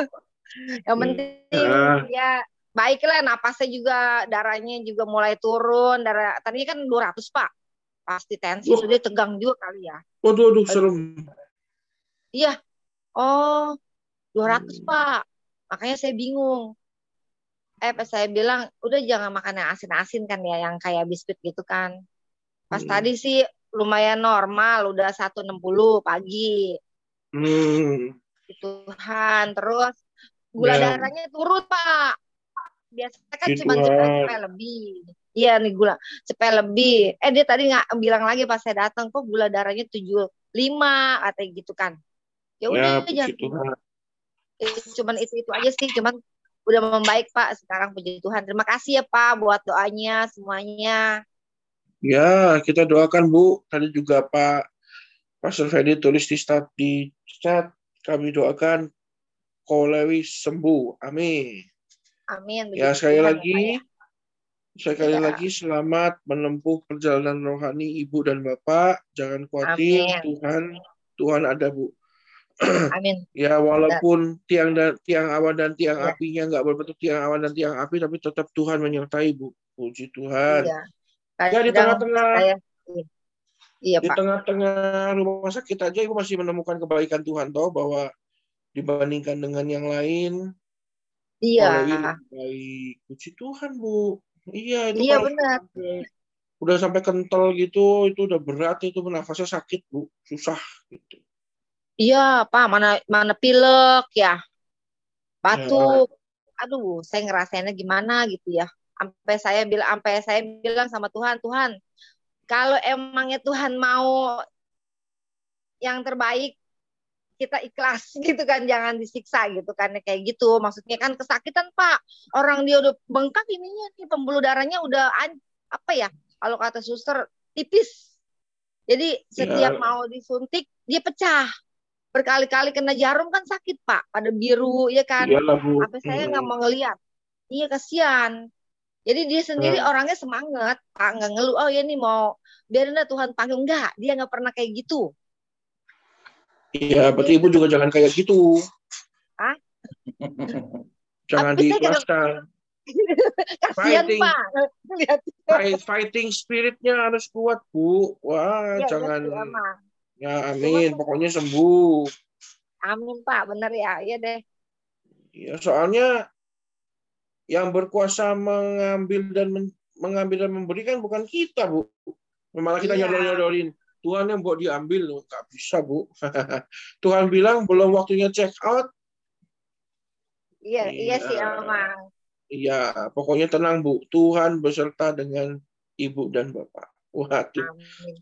C: yang hmm. penting uh. ya baiklah napasnya juga darahnya juga mulai turun darah tadi kan 200 pak pasti tensi oh. sudah tegang juga kali ya
F: waduh aduh serem
C: iya oh 200 hmm. pak makanya saya bingung eh pas saya bilang udah jangan makan yang asin-asin kan ya yang kayak biskuit gitu kan. Pas hmm. tadi sih lumayan normal udah 160 pagi. Hmm. Tuhan terus gula Dan, darahnya turun pak. Biasanya kan cuma cepet lebih. Iya nih gula. Cepet lebih. Eh dia tadi nggak bilang lagi pas saya datang kok gula darahnya tujuh lima? Atau gitu kan. Ya udah ya, jangan eh, cuman itu itu aja sih cuman udah membaik pak sekarang puji Tuhan terima kasih ya pak buat doanya semuanya
F: ya kita doakan bu tadi juga pak Pastor Fedi tulis di chat di chat kami doakan Kolewi sembuh. Amin.
C: Amin.
F: Ya sekali lagi, ya. sekali ya. lagi selamat menempuh perjalanan rohani ibu dan bapak. Jangan khawatir, Amin. Tuhan Tuhan ada bu.
C: Amin.
F: ya walaupun tiang dan tiang awan dan tiang ya. apinya nggak berbentuk tiang awan dan tiang api, tapi tetap Tuhan menyertai bu. Puji Tuhan. Iya. Ya di tengah-tengah. Iya. Di tengah-tengah rumah sakit aja ibu masih menemukan kebaikan Tuhan toh bahwa dibandingkan dengan yang lain.
C: Iya.
F: Baik, puji Tuhan bu. Iya itu.
C: Iya benar.
F: udah sampai kental gitu, itu udah berat itu nafasnya sakit bu, susah gitu.
C: Iya Pak mana mana pilek ya. Batuk. Aduh saya ngerasainnya gimana gitu ya. Sampai saya bilang sampai saya bilang sama Tuhan Tuhan kalau emangnya Tuhan mau yang terbaik kita ikhlas. Gitu kan jangan disiksa gitu kan kayak gitu. Maksudnya kan kesakitan pak. Orang dia udah bengkak ininya nih pembuluh darahnya udah apa ya kalau kata suster tipis. Jadi setiap ya. mau disuntik dia pecah berkali-kali kena jarum kan sakit pak pada biru ya kan
F: Iyalah, Bu.
C: apa saya nggak hmm. mau ngeliat iya kasihan jadi dia sendiri hmm. orangnya semangat pak nggak ngeluh oh ya nih mau biarin Tuhan panggil enggak dia nggak pernah kayak gitu
F: Iya, berarti ibu juga jangan kayak gitu.
C: Hah?
F: jangan diikhlaskan.
C: Kasihan fighting, Pak.
F: Fight, fighting spiritnya harus kuat Bu. Wah, ya, jangan. Ya, amin. Pokoknya sembuh.
C: Amin Pak, benar ya, iya deh.
F: Ya, soalnya yang berkuasa mengambil dan men, mengambil dan memberikan bukan kita Bu. Malah kita iya. nyodor-nyodorin. Tuhan yang buat diambil loh, nggak bisa bu. Tuhan bilang belum waktunya check out.
C: Iya, iya, iya sih emang.
F: Iya, pokoknya tenang bu. Tuhan beserta dengan ibu dan bapak. Waduh,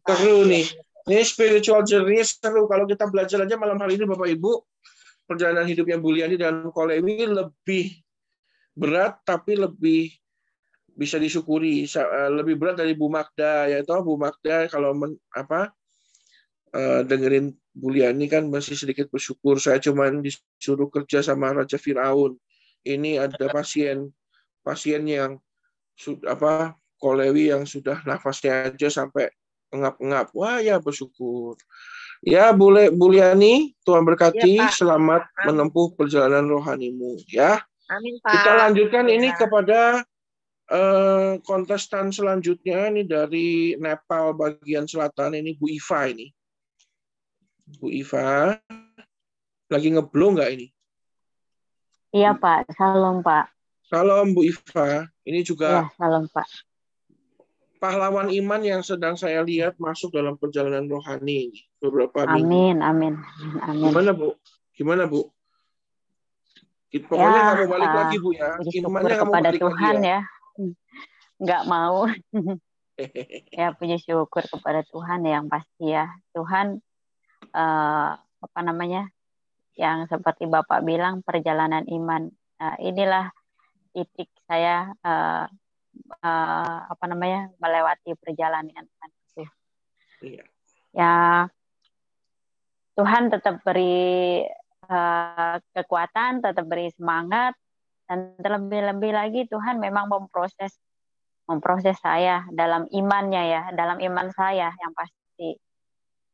F: seru nih. Ini spiritual journey seru. Kalau kita belajar aja malam hari ini Bapak Ibu, perjalanan hidupnya Bu Liani dan Kolewi lebih berat tapi lebih bisa disyukuri. Eh, lebih berat dari Bu Magda. Ya toh Bu Magda kalau men, apa uh, dengerin Bu Liani kan masih sedikit bersyukur. Saya cuma disuruh kerja sama Raja Firaun. Ini ada pasien pasien yang apa kolewi yang sudah nafasnya aja sampai engap-engap wah ya bersyukur ya boleh Bu Liani Tuhan berkati ya, selamat Amin. menempuh perjalanan rohanimu ya
C: Amin, Pak.
F: kita lanjutkan ya. ini kepada Uh, kontestan selanjutnya ini dari Nepal bagian selatan ini Bu Iva ini. Bu Iva lagi ngeblow nggak ini?
H: Iya Pak, salam Pak.
F: Salam Bu Iva. Ini juga.
H: Ya, salam Pak.
F: Pahlawan iman yang sedang saya lihat masuk dalam perjalanan rohani ini beberapa
H: amin,
F: minggu.
H: Amin, amin.
F: Gimana Bu? Gimana Bu? Pokoknya ya, mau balik uh, lagi Bu ya.
H: Imannya nggak mau balik Tuhan lagi ya. ya nggak mau ya puji syukur kepada Tuhan yang pasti ya Tuhan uh, apa namanya yang seperti Bapak bilang perjalanan iman uh, inilah titik saya uh, uh, apa namanya melewati perjalanan itu iya. ya Tuhan tetap beri uh, kekuatan tetap beri semangat dan terlebih-lebih lagi Tuhan memang memproses memproses saya dalam imannya ya dalam iman saya yang pasti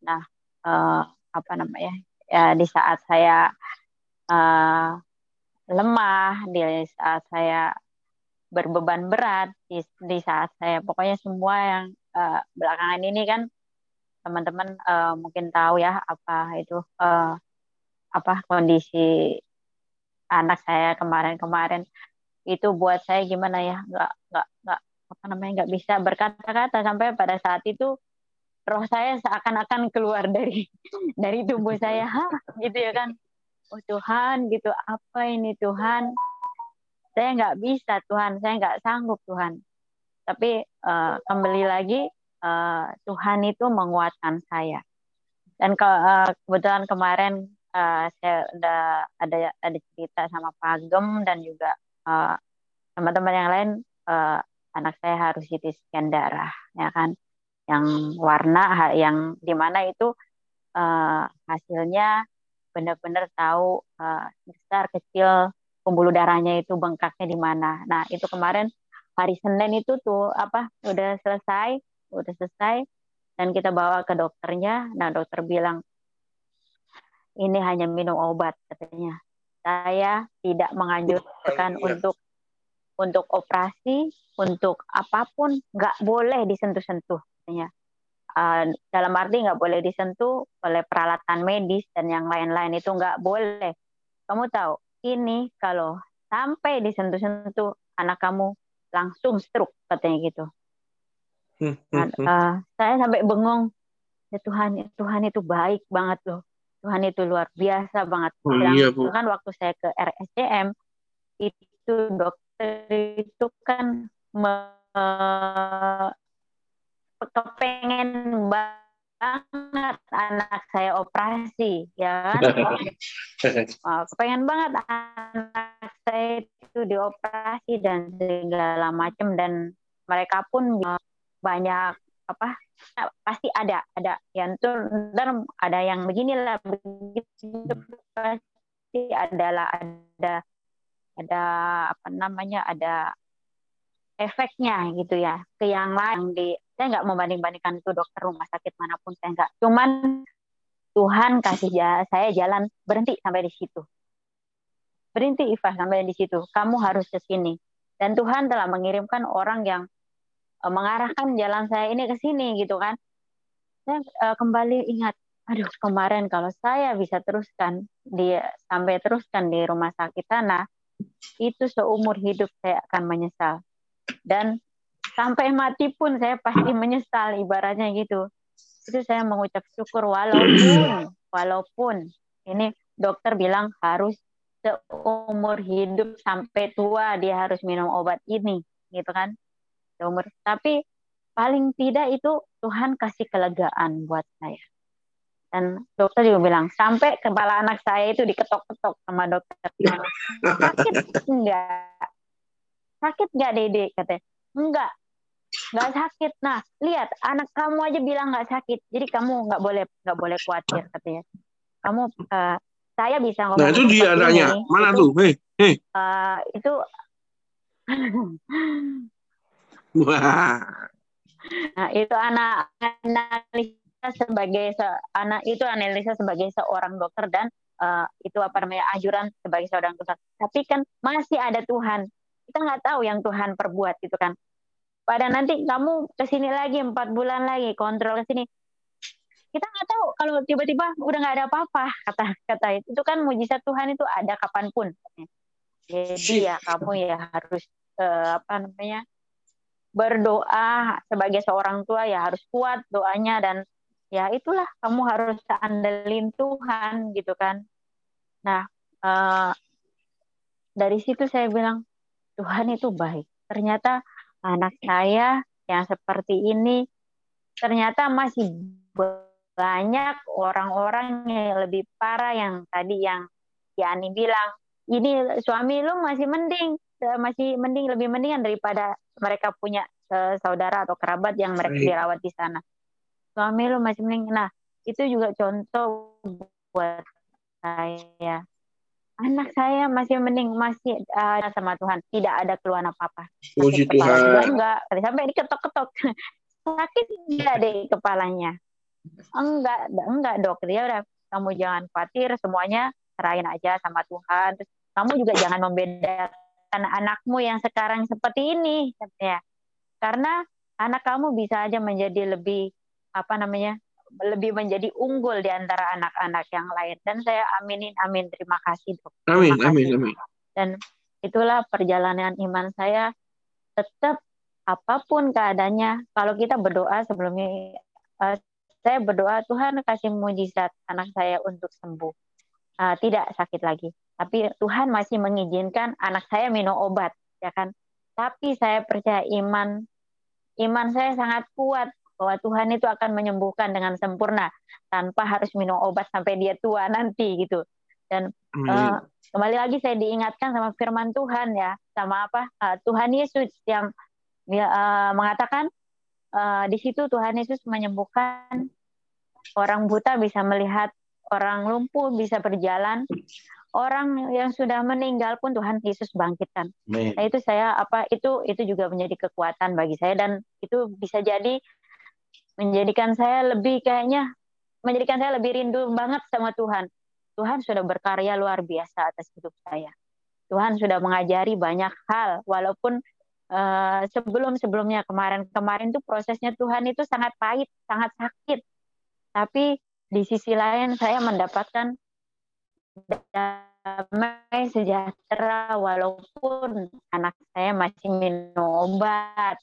H: nah uh, apa namanya ya di saat saya uh, lemah di saat saya berbeban berat di, di saat saya. Pokoknya semua yang uh, belakangan ini kan teman-teman uh, mungkin tahu ya apa itu uh, apa kondisi anak saya kemarin-kemarin. Itu buat saya gimana ya? Nggak nggak nggak apa namanya nggak bisa berkata-kata sampai pada saat itu roh saya seakan-akan keluar dari dari tubuh saya. Hah, gitu ya kan? Oh Tuhan gitu. Apa ini Tuhan saya nggak bisa Tuhan. Saya nggak sanggup Tuhan. Tapi uh, kembali lagi uh, Tuhan itu menguatkan saya. Dan ke, uh, kebetulan kemarin uh, saya udah ada ada cerita sama Pak Gem dan juga uh, teman-teman yang lain uh, anak saya harus CT scan darah ya kan? Yang warna yang di mana itu uh, hasilnya benar-benar tahu uh, besar kecil pembuluh darahnya itu bengkaknya di mana. Nah itu kemarin hari Senin itu tuh apa udah selesai udah selesai dan kita bawa ke dokternya. Nah dokter bilang ini hanya minum obat katanya. Saya tidak menganjurkan ya. untuk untuk operasi, untuk apa pun nggak boleh disentuh-sentuh katanya. Uh, dalam arti nggak boleh disentuh oleh peralatan medis dan yang lain-lain itu nggak boleh. Kamu tahu, ini kalau sampai disentuh-sentuh anak kamu langsung stroke katanya gitu. Nah, uh, saya sampai bengong. Ya Tuhan, Tuhan itu baik banget loh Tuhan itu luar biasa banget.
F: Oh, iya, Bu.
H: kan waktu saya ke RSCM itu dokter itu kan me, kepengen banget anak saya operasi ya kan? Oh, kepengen banget anak saya itu dioperasi dan segala macam dan mereka pun banyak apa pasti ada ada yang tuh ada yang beginilah begitu pasti adalah ada ada apa namanya ada efeknya gitu ya ke yang lain. Di saya nggak membanding-bandingkan itu dokter rumah sakit mana pun saya nggak. Cuman Tuhan kasih saya jalan berhenti sampai di situ. Berhenti Iva sampai di situ. Kamu harus ke sini. Dan Tuhan telah mengirimkan orang yang uh, mengarahkan jalan saya ini ke sini gitu kan. Saya uh, kembali ingat aduh kemarin kalau saya bisa teruskan di sampai teruskan di rumah sakit sana itu seumur hidup saya akan menyesal dan sampai mati pun saya pasti menyesal ibaratnya gitu. Itu saya mengucap syukur walaupun walaupun ini dokter bilang harus seumur hidup sampai tua dia harus minum obat ini gitu kan? Seumur. Tapi paling tidak itu Tuhan kasih kelegaan buat saya. Dan dokter juga bilang sampai kepala anak saya itu diketok-ketok sama dokter. Sakit enggak sakit enggak dede katanya enggak enggak sakit nah lihat anak kamu aja bilang enggak sakit jadi kamu enggak boleh enggak boleh khawatir katanya kamu uh, saya bisa ngomong.
F: Nah itu dia adanya. Mana itu, tuh? Hei, hei.
H: Uh, itu.
F: Wah.
H: Nah itu anak analisa sebagai se, anak itu analisa sebagai seorang dokter dan uh, itu apa namanya anjuran sebagai seorang dokter. Tapi kan masih ada Tuhan. Kita nggak tahu yang Tuhan perbuat gitu kan. Pada nanti kamu ke sini lagi empat bulan lagi kontrol ke sini. Kita nggak tahu kalau tiba-tiba udah nggak ada apa-apa kata kata itu. Itu kan mujizat Tuhan itu ada kapan pun. Jadi ya kamu ya harus uh, apa namanya berdoa sebagai seorang tua ya harus kuat doanya dan ya itulah kamu harus andelin Tuhan gitu kan. Nah uh, dari situ saya bilang Tuhan itu baik. Ternyata anak saya yang seperti ini ternyata masih banyak orang-orang yang lebih parah yang tadi yang Yani bilang ini suami lu masih mending masih mending lebih mendingan daripada mereka punya uh, saudara atau kerabat yang mereka dirawat di sana. Suami lu masih mending. Nah itu juga contoh buat saya anak saya masih mending masih uh, sama Tuhan. Tidak ada keluhan apa apa
F: Puji Tuhan.
H: enggak. Sampai diketok-ketok. Sakit enggak deh kepalanya. Enggak enggak dok. Dia udah kamu jangan khawatir semuanya serahin aja sama Tuhan. Terus kamu juga jangan membedakan anakmu yang sekarang seperti ini katanya. Karena anak kamu bisa aja menjadi lebih apa namanya lebih menjadi unggul di antara anak-anak yang lain. Dan saya aminin amin. Terima kasih dok.
F: Amin kasih. amin amin.
H: Dan itulah perjalanan iman saya. Tetap apa pun keadaannya kalau kita berdoa sebelumnya uh, saya berdoa Tuhan kasih mujizat anak saya untuk sembuh, uh, tidak sakit lagi. Tapi Tuhan masih mengizinkan anak saya minum obat, ya kan? Tapi saya percaya iman, iman saya sangat kuat bahwa Tuhan itu akan menyembuhkan dengan sempurna tanpa harus minum obat sampai dia tua nanti gitu. Dan uh, kembali lagi saya diingatkan sama firman Tuhan ya, sama apa? Uh, Tuhan Yesus yang uh, mengatakan uh, di situ Tuhan Yesus menyembuhkan orang buta bisa melihat, orang lumpuh bisa berjalan, orang yang sudah meninggal pun Tuhan Yesus bangkitkan. Nah itu saya apa itu itu juga menjadi kekuatan bagi saya dan itu bisa jadi menjadikan saya lebih kayaknya menjadikan saya lebih rindu banget sama Tuhan. Tuhan sudah berkarya luar biasa atas hidup saya. Tuhan sudah mengajari banyak hal walaupun uh, sebelum-sebelumnya kemarin-kemarin itu prosesnya Tuhan itu sangat pahit, sangat sakit. Tapi di sisi lain saya mendapatkan damai sejahtera walaupun anak saya masih minum obat.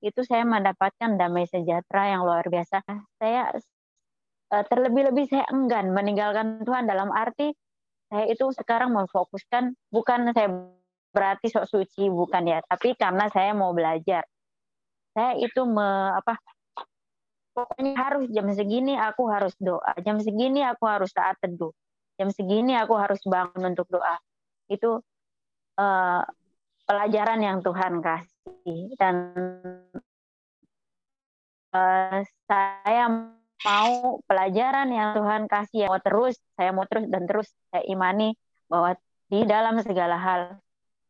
H: Itu saya mendapatkan damai sejahtera yang luar biasa. Saya uh, terlebih-lebih saya enggan meninggalkan Tuhan dalam arti saya itu sekarang memfokuskan bukan saya berarti sok suci bukan ya, tapi karena saya mau belajar. Saya itu me, apa pokoknya harus jam segini aku harus doa, jam segini aku harus saat teduh, jam segini aku harus bangun untuk doa. Itu uh, pelajaran yang Tuhan kasih. Dan uh, saya mau pelajaran yang Tuhan kasih yang mau terus saya mau terus dan terus saya imani bahwa di dalam segala hal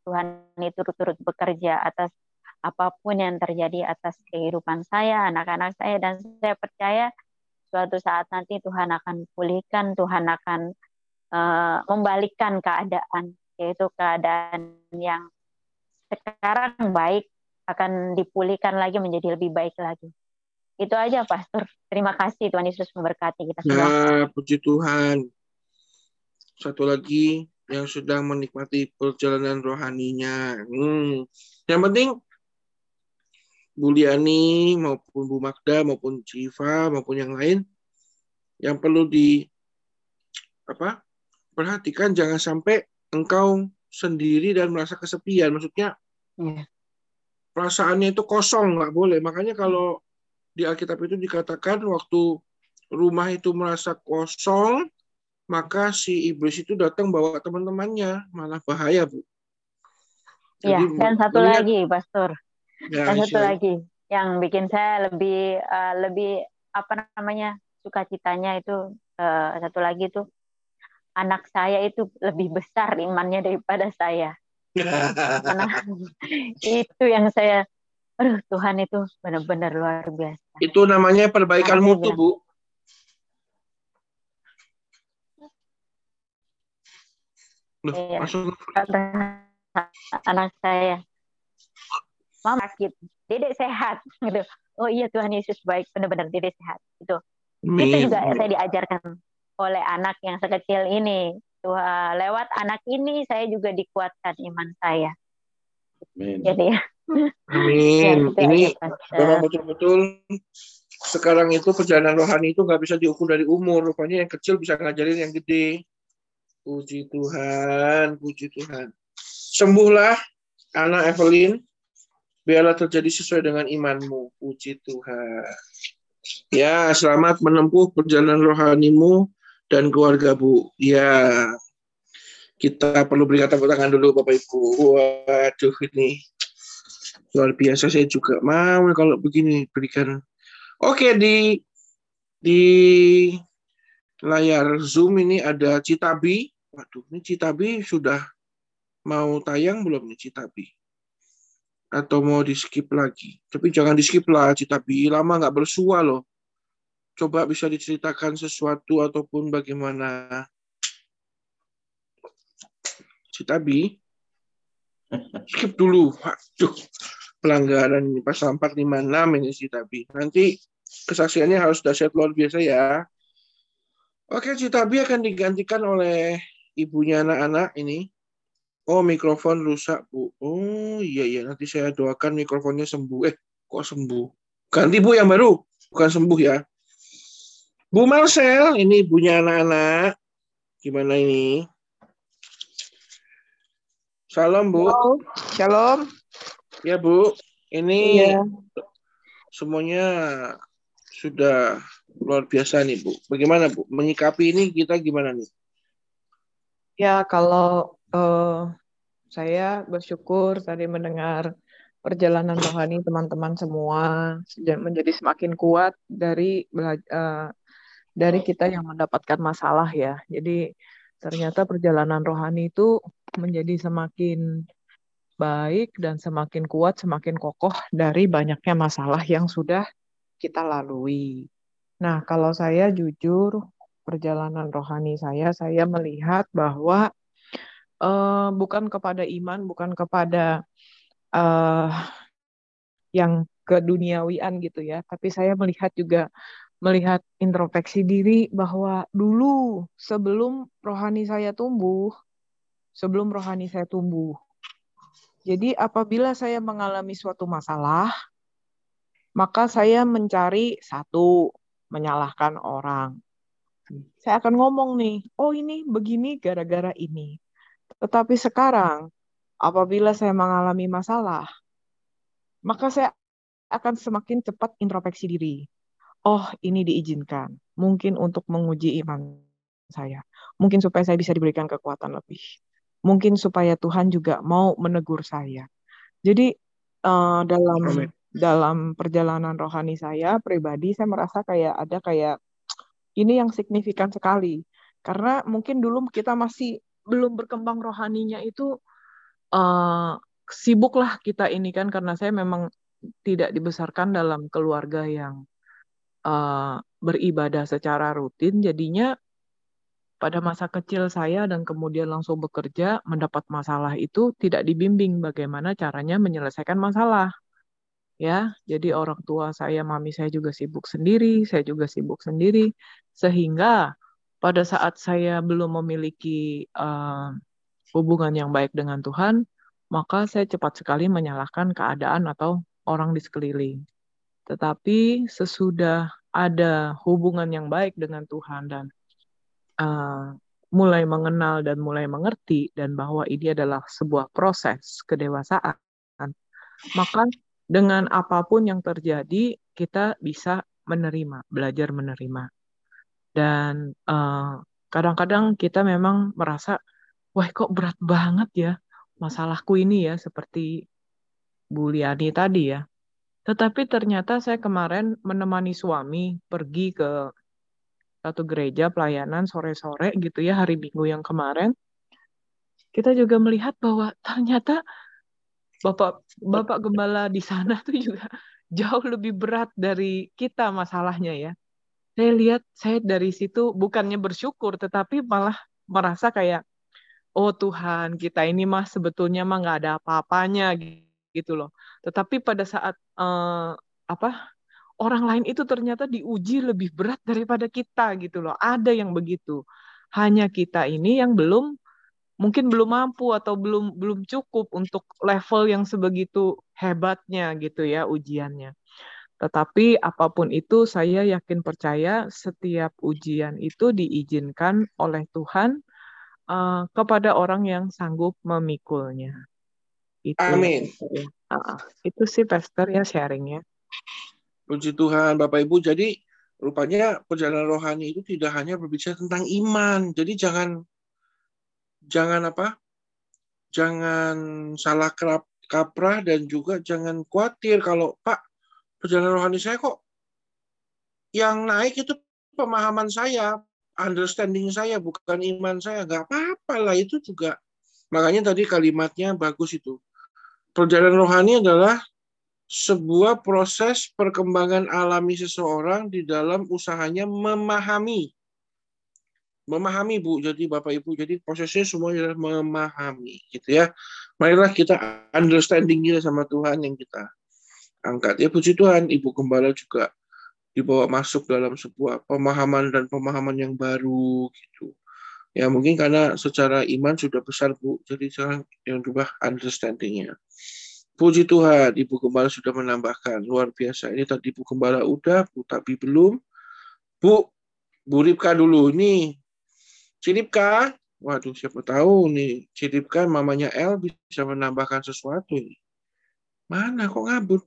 H: Tuhan itu turut-turut bekerja atas apa pun yang terjadi atas kehidupan saya, anak-anak saya, dan saya percaya suatu saat nanti Tuhan akan pulihkan, Tuhan akan uh, membalikkan keadaan, yaitu keadaan yang sekarang baik akan dipulihkan lagi menjadi lebih baik lagi. Itu aja, Pastor. Terima kasih Tuhan Yesus memberkati kita semua.
F: Ya, puji Tuhan. Satu lagi yang sedang menikmati perjalanan rohaninya. Hmm. Yang penting Bu Liani maupun Bu Magda maupun Civa maupun yang lain yang perlu di apa perhatikan jangan sampai engkau sendiri dan merasa kesepian. Maksudnya yeah. perasaannya itu kosong nggak boleh. Makanya kalau di Alkitab itu dikatakan waktu rumah itu merasa kosong maka si iblis itu datang bawa teman-temannya. Malah bahaya bu.
H: Iya dan satu lagi pastor. Ya, Dan satu lagi yang bikin saya lebih uh, lebih apa namanya sukacitanya itu uh, satu lagi itu anak saya itu lebih besar imannya daripada saya. Karena itu yang saya aduh Tuhan itu benar-benar luar biasa.
F: Itu namanya perbaikan mutu, Bu.
H: Loh, iya. anak saya mama sakit, dedek sehat gitu. Oh iya Tuhan Yesus baik, benar-benar dedek sehat. Itu. Amin. Itu juga saya diajarkan oleh anak yang sekecil ini. Tuhan, lewat anak ini saya juga dikuatkan iman saya. Amin. Jadi ya.
F: Amin. ya, ini memang betul-betul sekarang itu perjalanan rohani itu nggak bisa diukur dari umur. Rupanya yang kecil bisa ngajarin yang gede. Puji Tuhan, puji Tuhan. Sembuhlah anak Evelyn biarlah terjadi sesuai dengan imanmu. Puji Tuhan. Ya, selamat menempuh perjalanan rohanimu dan keluarga Bu. Ya, kita perlu berikan tepuk tangan dulu Bapak Ibu. Waduh ini luar biasa saya juga mau kalau begini berikan. Oke di di layar Zoom ini ada Citabi. Waduh, ini Citabi sudah mau tayang belum nih Citabi? atau mau di skip lagi. Tapi jangan di skip lah, Citabi. Lama nggak bersua loh. Coba bisa diceritakan sesuatu ataupun bagaimana. Citabi. Skip dulu. Waduh. Pelanggaran ini pasal 456 ini Citabi. Nanti kesaksiannya harus dahsyat luar biasa ya. Oke, Citabi akan digantikan oleh ibunya anak-anak ini. Oh, mikrofon rusak, Bu. Oh, iya, iya. Nanti saya doakan mikrofonnya sembuh. Eh, kok sembuh? Ganti, Bu, yang baru. Bukan sembuh, ya. Bu Marcel, ini punya anak-anak. Gimana ini? Salam, Bu.
I: Halo. Shalom.
F: Ya, Bu. Ini iya. semuanya sudah luar biasa nih, Bu. Bagaimana, Bu? Menyikapi ini kita gimana nih?
I: Ya, kalau uh, saya bersyukur tadi mendengar perjalanan rohani teman-teman semua menjadi semakin kuat dari uh, dari kita yang mendapatkan masalah ya. Jadi ternyata perjalanan rohani itu menjadi semakin baik dan semakin kuat, semakin kokoh dari banyaknya masalah yang sudah kita lalui. Nah, kalau saya jujur perjalanan rohani saya, saya melihat bahwa uh, bukan kepada iman, bukan kepada uh, yang keduniawian gitu ya, tapi saya melihat juga melihat introspeksi diri bahwa dulu sebelum rohani saya tumbuh, sebelum rohani saya tumbuh. Jadi apabila saya mengalami suatu masalah, maka saya mencari satu menyalahkan orang. Saya akan ngomong nih, oh ini begini gara-gara ini. Tetapi sekarang, apabila saya mengalami masalah, maka saya akan semakin cepat introspeksi diri. Oh, ini diizinkan. Mungkin untuk menguji iman saya. Mungkin supaya saya bisa diberikan kekuatan lebih. Mungkin supaya Tuhan juga mau menegur saya. Jadi uh, dalam Amen. dalam perjalanan rohani saya pribadi saya merasa kayak ada kayak ini yang signifikan sekali karena mungkin dulu kita masih belum berkembang rohaninya itu uh, sibuklah kita ini kan karena saya memang tidak dibesarkan dalam keluarga yang uh, beribadah secara rutin jadinya pada masa kecil saya dan kemudian langsung bekerja mendapat masalah itu tidak dibimbing bagaimana caranya menyelesaikan masalah. Ya, jadi orang tua saya, mami saya juga sibuk sendiri, saya juga sibuk sendiri sehingga pada saat saya belum memiliki uh, hubungan yang baik dengan Tuhan, maka saya cepat sekali menyalahkan keadaan atau orang di sekeliling. Tetapi sesudah ada hubungan yang baik dengan Tuhan dan uh, mulai mengenal dan mulai mengerti dan bahwa ini adalah sebuah proses kedewasaan, maka dengan apa pun yang terjadi kita bisa menerima, belajar menerima. Dan eh, kadang-kadang kita memang merasa, wah kok berat banget ya masalahku ini ya, seperti Bu Liani tadi ya. Tetapi ternyata saya kemarin menemani suami pergi ke satu gereja pelayanan sore-sore gitu ya hari Minggu yang kemarin kita juga melihat bahwa ternyata Bapak Bapak gembala di sana tuh juga jauh lebih berat dari kita masalahnya ya. Saya lihat saya dari situ bukannya bersyukur tetapi malah merasa kayak oh Tuhan kita ini mah sebetulnya mah nggak ada apa-apanya gitu loh. Tetapi pada saat uh, apa orang lain itu ternyata diuji lebih berat daripada kita gitu loh. Ada yang begitu. Hanya kita ini yang belum mungkin belum mampu atau belum belum cukup untuk level yang sebegitu hebatnya gitu ya ujiannya. Tetapi apa pun itu saya yakin percaya setiap ujian itu diizinkan oleh Tuhan uh, kepada orang yang sanggup memikulnya.
F: Itu, Amin.
I: Uh, itu sih Pastor ya sharingnya.
F: Puji Tuhan, Bapak Ibu. Jadi rupanya perjalanan rohani itu tidak hanya berbicara tentang iman. Jadi jangan jangan apa? Jangan salah kerap kaprah dan juga jangan khawatir kalau Pak perjalanan rohani saya kok yang naik itu pemahaman saya, understanding saya bukan iman saya. Gak apa-apa lah itu juga. Makanya tadi kalimatnya bagus itu. Perjalanan rohani adalah sebuah proses perkembangan alami seseorang di dalam usahanya memahami. Memahami, Bu. Jadi Bapak Ibu, jadi prosesnya semua adalah memahami, gitu ya. Marilah kita understanding juga sama Tuhan yang kita angkat. Ya puji Tuhan, Ibu Gembala juga dibawa masuk dalam sebuah pemahaman dan pemahaman yang baru gitu. Ya mungkin karena secara iman sudah besar Bu, jadi jangan yang berubah understandingnya. Puji Tuhan, Ibu Gembala sudah menambahkan. Luar biasa. Ini tadi Ibu Gembala udah, Bu tapi belum. Bu, Bu Ripka dulu. Ini Ciripka. Waduh, siapa tahu nih. Ciripka mamanya El bisa menambahkan sesuatu ini. Mana kok ngabut?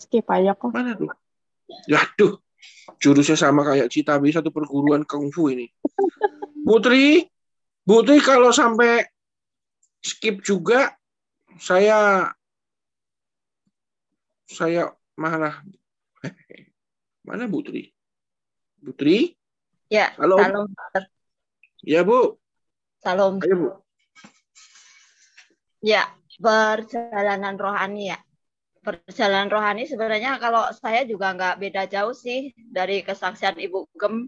I: Skip aja kok.
F: Mana tuh? Yaduh, jurusnya sama kayak Citabi satu perguruan kungfu ini. Putri, Putri kalau sampai skip juga saya saya mana mana Putri? Putri?
C: Ya,
F: Halo.
C: Salam.
F: Ya, Bu.
C: Salam.
F: Ayo, Bu.
C: Ya, perjalanan rohani ya. Perjalanan rohani sebenarnya kalau saya juga nggak beda jauh sih dari kesaksian Ibu Gem.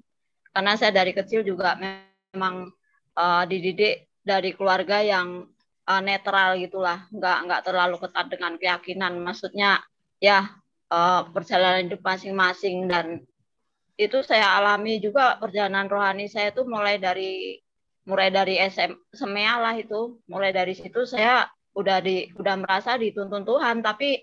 C: Karena saya dari kecil juga memang uh, dididik dari keluarga yang uh, netral gitulah. Nggak nggak terlalu ketat dengan keyakinan. Maksudnya ya uh, perjalanan hidup masing-masing. Dan itu saya alami juga perjalanan rohani saya itu mulai dari mulai dari SM semea lah itu. Mulai dari situ saya udah di udah merasa dituntun Tuhan. Tapi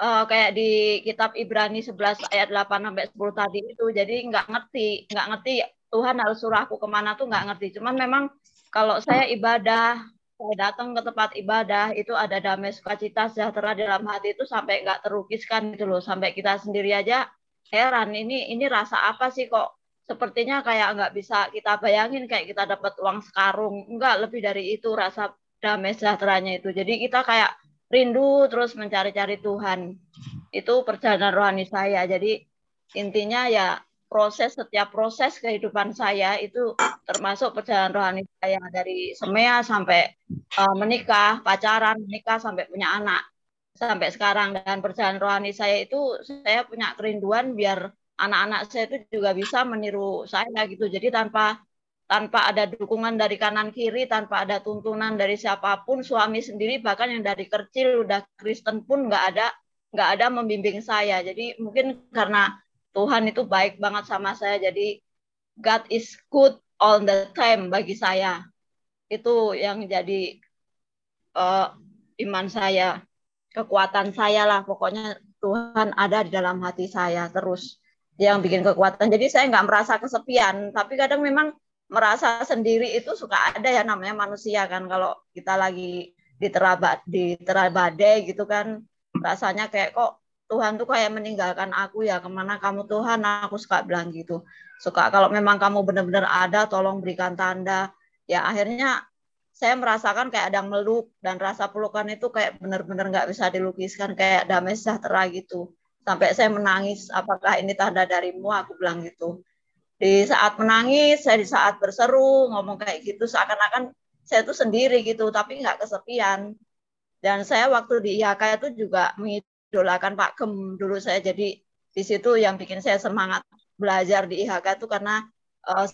J: uh, kayak di kitab Ibrani 11 ayat 8 sampai 10 tadi itu. Jadi nggak ngerti, nggak ngerti Tuhan harus suruh aku ke mana tuh nggak ngerti. Cuman memang kalau saya ibadah, saya datang ke tempat ibadah itu ada damai sukacita sejahtera dalam hati itu sampai nggak terukiskan gitu loh. Sampai kita sendiri aja heran ini ini rasa apa sih kok sepertinya kayak nggak bisa kita bayangin kayak kita dapat uang sekarung enggak lebih dari itu rasa damai sejahteranya itu jadi kita kayak rindu terus mencari-cari Tuhan itu perjalanan rohani saya jadi intinya ya proses setiap proses kehidupan saya itu termasuk perjalanan rohani saya dari semea sampai uh, menikah pacaran menikah sampai punya anak sampai sekarang dan perjalanan rohani saya itu saya punya kerinduan biar anak-anak saya itu juga bisa meniru saya gitu. Jadi tanpa tanpa ada dukungan dari kanan kiri, tanpa ada tuntunan dari siapa pun, suami sendiri bahkan yang dari kecil udah Kristen pun nggak ada nggak ada membimbing saya. Jadi mungkin karena Tuhan itu baik banget sama saya, jadi God is good all the time bagi saya. Itu yang jadi uh, iman saya, kekuatan saya lah. Pokoknya Tuhan ada di dalam hati saya terus yang bikin kekuatan. Jadi saya nggak merasa kesepian, tapi kadang memang merasa sendiri itu suka ada ya namanya manusia kan kalau kita lagi di terabat di terabade gitu kan rasanya kayak kok Tuhan tuh kayak meninggalkan aku ya ke mana kamu Tuhan? Aku suka bilang gitu. Suka kalau memang kamu benar-benar ada tolong berikan tanda. Ya akhirnya saya merasakan kayak ada meluk dan rasa pelukan itu kayak benar-benar nggak bisa dilukiskan kayak damai sejahtera gitu. Sampai saya menangis apakah ini tanda darimu? Aku bilang gitu. Di saat menangis saya di saat berseru ngomong kayak gitu seakan-akan saya tuh sendiri gitu tapi nggak kesepian. Dan saya waktu di IHK itu juga mengidolakan Pak Gem dulu saya jadi di situ yang bikin saya semangat belajar di IHK itu karena uh,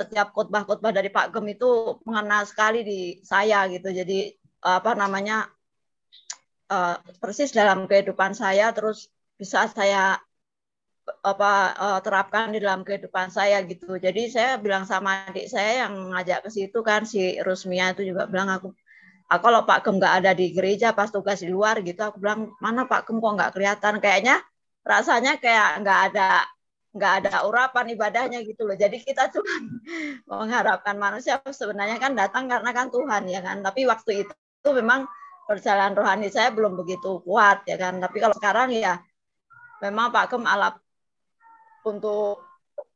J: setiap khotbah-khotbah dari Pak Gem itu mengena sekali di saya gitu jadi apa namanya uh, persis dalam kehidupan saya terus bisa saya apa uh, terapkan di dalam kehidupan saya gitu. Jadi saya bilang sama adik saya yang ngajak ke situ kan si Rusmia itu juga bilang aku aku kalau Pak Gem nggak ada di gereja pas tugas di luar gitu aku bilang mana Pak Gem kok nggak kelihatan kayaknya rasanya kayak nggak ada nggak ada urapan ibadahnya gitu loh. Jadi kita cuma mengharapkan manusia sebenarnya kan datang karena kan Tuhan ya kan. Tapi waktu itu, itu memang perjalanan rohani saya belum begitu kuat ya kan. Tapi kalau sekarang ya memang Pak Gem alat untuk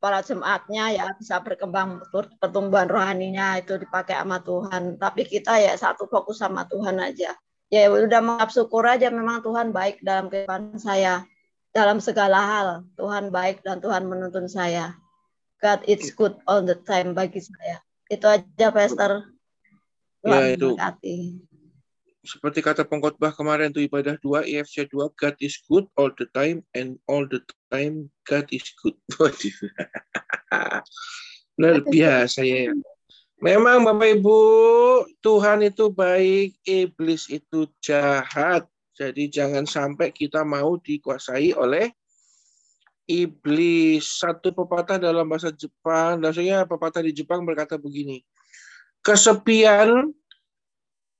J: para jemaatnya ya bisa berkembang pertumbuhan rohaninya itu dipakai sama Tuhan. Tapi kita ya satu fokus sama Tuhan aja. Ya udah maaf syukur aja memang Tuhan baik dalam kehidupan saya. Dalam segala hal Tuhan baik dan Tuhan menuntun saya. God it's good all the time bagi saya. Itu aja Pastor.
F: Tuhan ya, itu seperti kata pengkhotbah kemarin itu ibadah 2 EFC 2 God is good all the time and all the time God is good. Luar biasa ya. Memang Bapak Ibu, Tuhan itu baik, iblis itu jahat. Jadi jangan sampai kita mau dikuasai oleh iblis. Satu pepatah dalam bahasa Jepang, maksudnya pepatah di Jepang berkata begini. Kesepian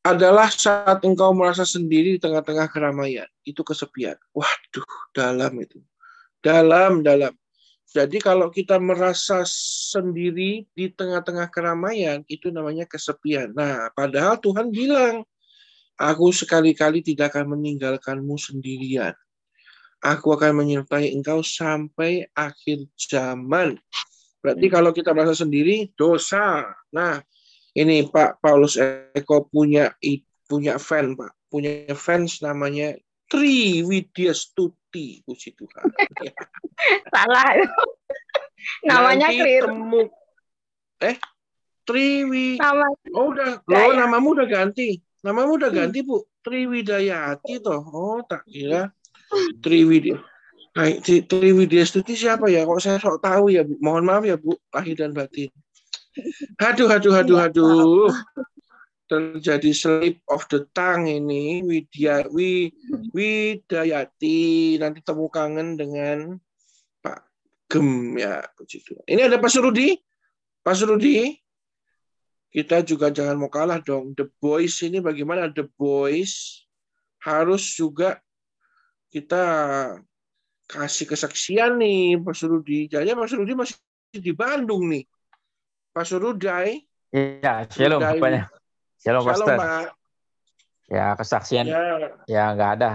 F: adalah saat engkau merasa sendiri di tengah-tengah keramaian. Itu kesepian. Waduh, dalam itu. Dalam, dalam. Jadi kalau kita merasa sendiri di tengah-tengah keramaian, itu namanya kesepian. Nah, padahal Tuhan bilang, aku sekali-kali tidak akan meninggalkanmu sendirian. Aku akan menyertai engkau sampai akhir zaman. Berarti kalau kita merasa sendiri, dosa. Nah, ini Pak Paulus Eko punya punya fan Pak, punya fans namanya Tri Widya Stuti, puji Tuhan.
J: Salah. Namanya keliru. Temu,
F: eh, Triwi. Nama, oh udah, oh namamu udah ganti. Namamu udah ganti Bu. Triwidayati toh. Oh tak kira Triwidya. Nah, Triwidya Stuti siapa ya? Kok saya sok tahu ya Bu? Mohon maaf ya Bu, lahir dan batin. Aduh, aduh, aduh, iya, aduh. Terjadi slip of the tongue ini. Widya, Wi, Widayati. Nanti temu kangen dengan Pak Gem ya. Begitu. Ini ada Pak Surudi. Pak Surudi. Kita juga jangan mau kalah dong. The Boys ini bagaimana? The Boys harus juga kita kasih kesaksian nih Pak Surudi. Jadi Pak Surudi masih di Bandung nih. Pak Surudai.
A: Iya, shalom Bapaknya. Shalom,
F: Shalom
A: Pastor.
F: Pak.
A: Ya, kesaksian
F: Ya,
A: ya nggak ada.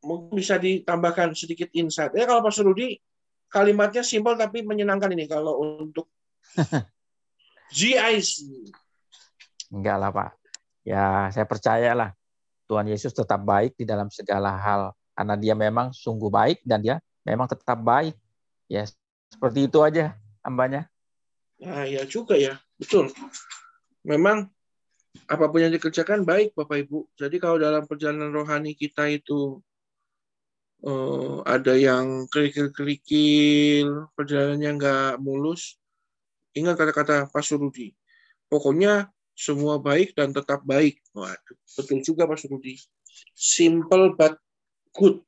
F: mungkin bisa ditambahkan sedikit insight. Ya kalau Pak Surudi kalimatnya simpel tapi menyenangkan ini kalau untuk GIC.
A: Enggak lah, Pak. Ya, saya percayalah Tuhan Yesus tetap baik di dalam segala hal karena dia memang sungguh baik dan dia memang tetap baik. Ya, seperti itu aja hambanya.
F: Nah, ya juga ya, betul. Memang apa pun yang dikerjakan baik Bapak Ibu. Jadi kalau dalam perjalanan rohani kita itu eh, ada yang kerikil-kerikil, perjalanannya nggak mulus, ingat kata-kata Pak Surudi. Pokoknya semua baik dan tetap baik. Waduh, betul juga Pak Surudi. Simple but good.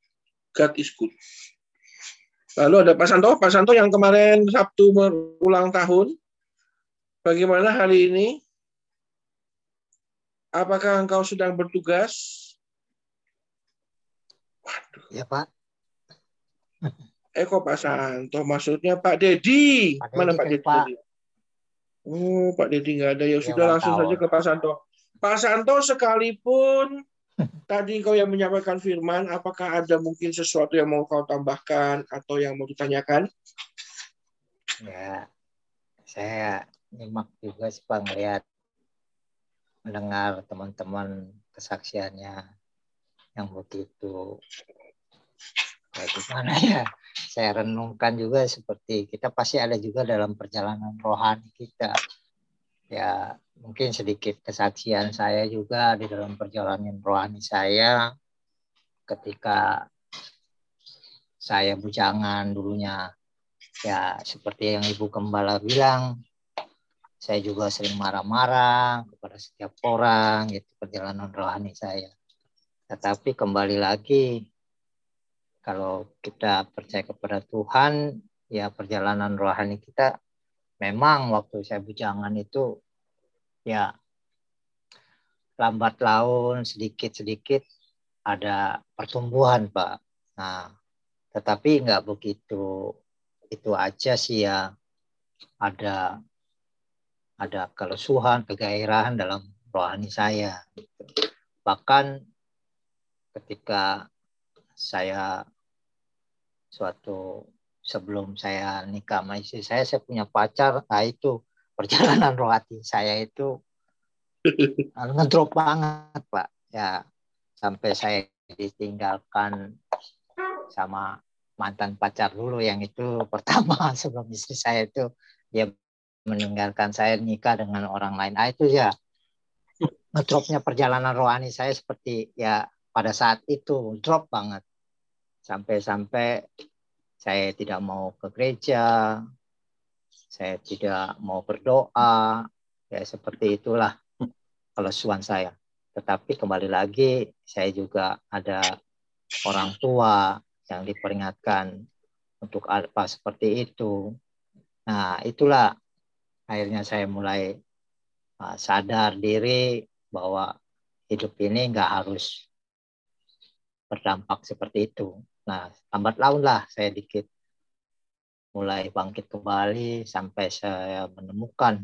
F: God is good. Lalu ada Pak Santo, Pak Santo yang kemarin Sabtu ulang tahun. Bagaimana hari ini? Apakah engkau sedang bertugas?
D: Ya Pak.
F: Eh kok Pak Santo, maksudnya Pak Dedi.
D: Pak
F: Mana
D: Dedi
F: Pak
D: kan,
F: Dedi?
D: Pak.
F: Oh, Pak Dedi nggak ada. Ya
D: Dia
F: sudah langsung
D: wartawan.
F: saja ke Pak Santo. Pak Santo sekalipun tadi kau yang menyampaikan firman, apakah ada mungkin sesuatu yang mau kau tambahkan atau yang mau ditanyakan?
D: Ya, saya nyimak juga sih Pak ngeliat mendengar teman-teman kesaksiannya yang begitu kayak gimana ya? Saya renungkan juga seperti kita pasti ada juga dalam perjalanan rohani kita. Ya mungkin sedikit kesaksian saya juga di dalam perjalanan rohani saya. Ketika saya bujangan dulunya ya seperti yang ibu gembala bilang saya juga sering marah-marah kepada setiap orang itu perjalanan rohani saya. Tetapi kembali lagi kalau kita percaya kepada Tuhan ya perjalanan rohani kita memang waktu saya bujangan itu ya lambat laun sedikit-sedikit ada pertumbuhan Pak nah tetapi nggak begitu itu aja sih ya ada ada kelesuhan, kegairahan dalam rohani saya. Bahkan ketika saya suatu sebelum saya nikah sama saya, saya punya pacar, nah itu perjalanan rohani saya itu ngedrop banget, Pak. Ya, sampai saya ditinggalkan sama mantan pacar dulu yang itu pertama sebelum istri saya itu dia meninggalkan saya nikah dengan orang lain. Ah itu ya ngedropnya perjalanan rohani saya seperti ya pada saat itu drop banget. Sampai-sampai saya tidak mau ke gereja, saya tidak mau berdoa, ya seperti itulah kelesuan saya. Tetapi kembali lagi saya juga ada orang tua yang diperingatkan untuk apa seperti itu. Nah, itulah akhirnya saya mulai uh, sadar diri bahwa hidup ini nggak harus berdampak seperti itu. Nah, lambat laun lah saya dikit mulai bangkit kembali sampai saya menemukan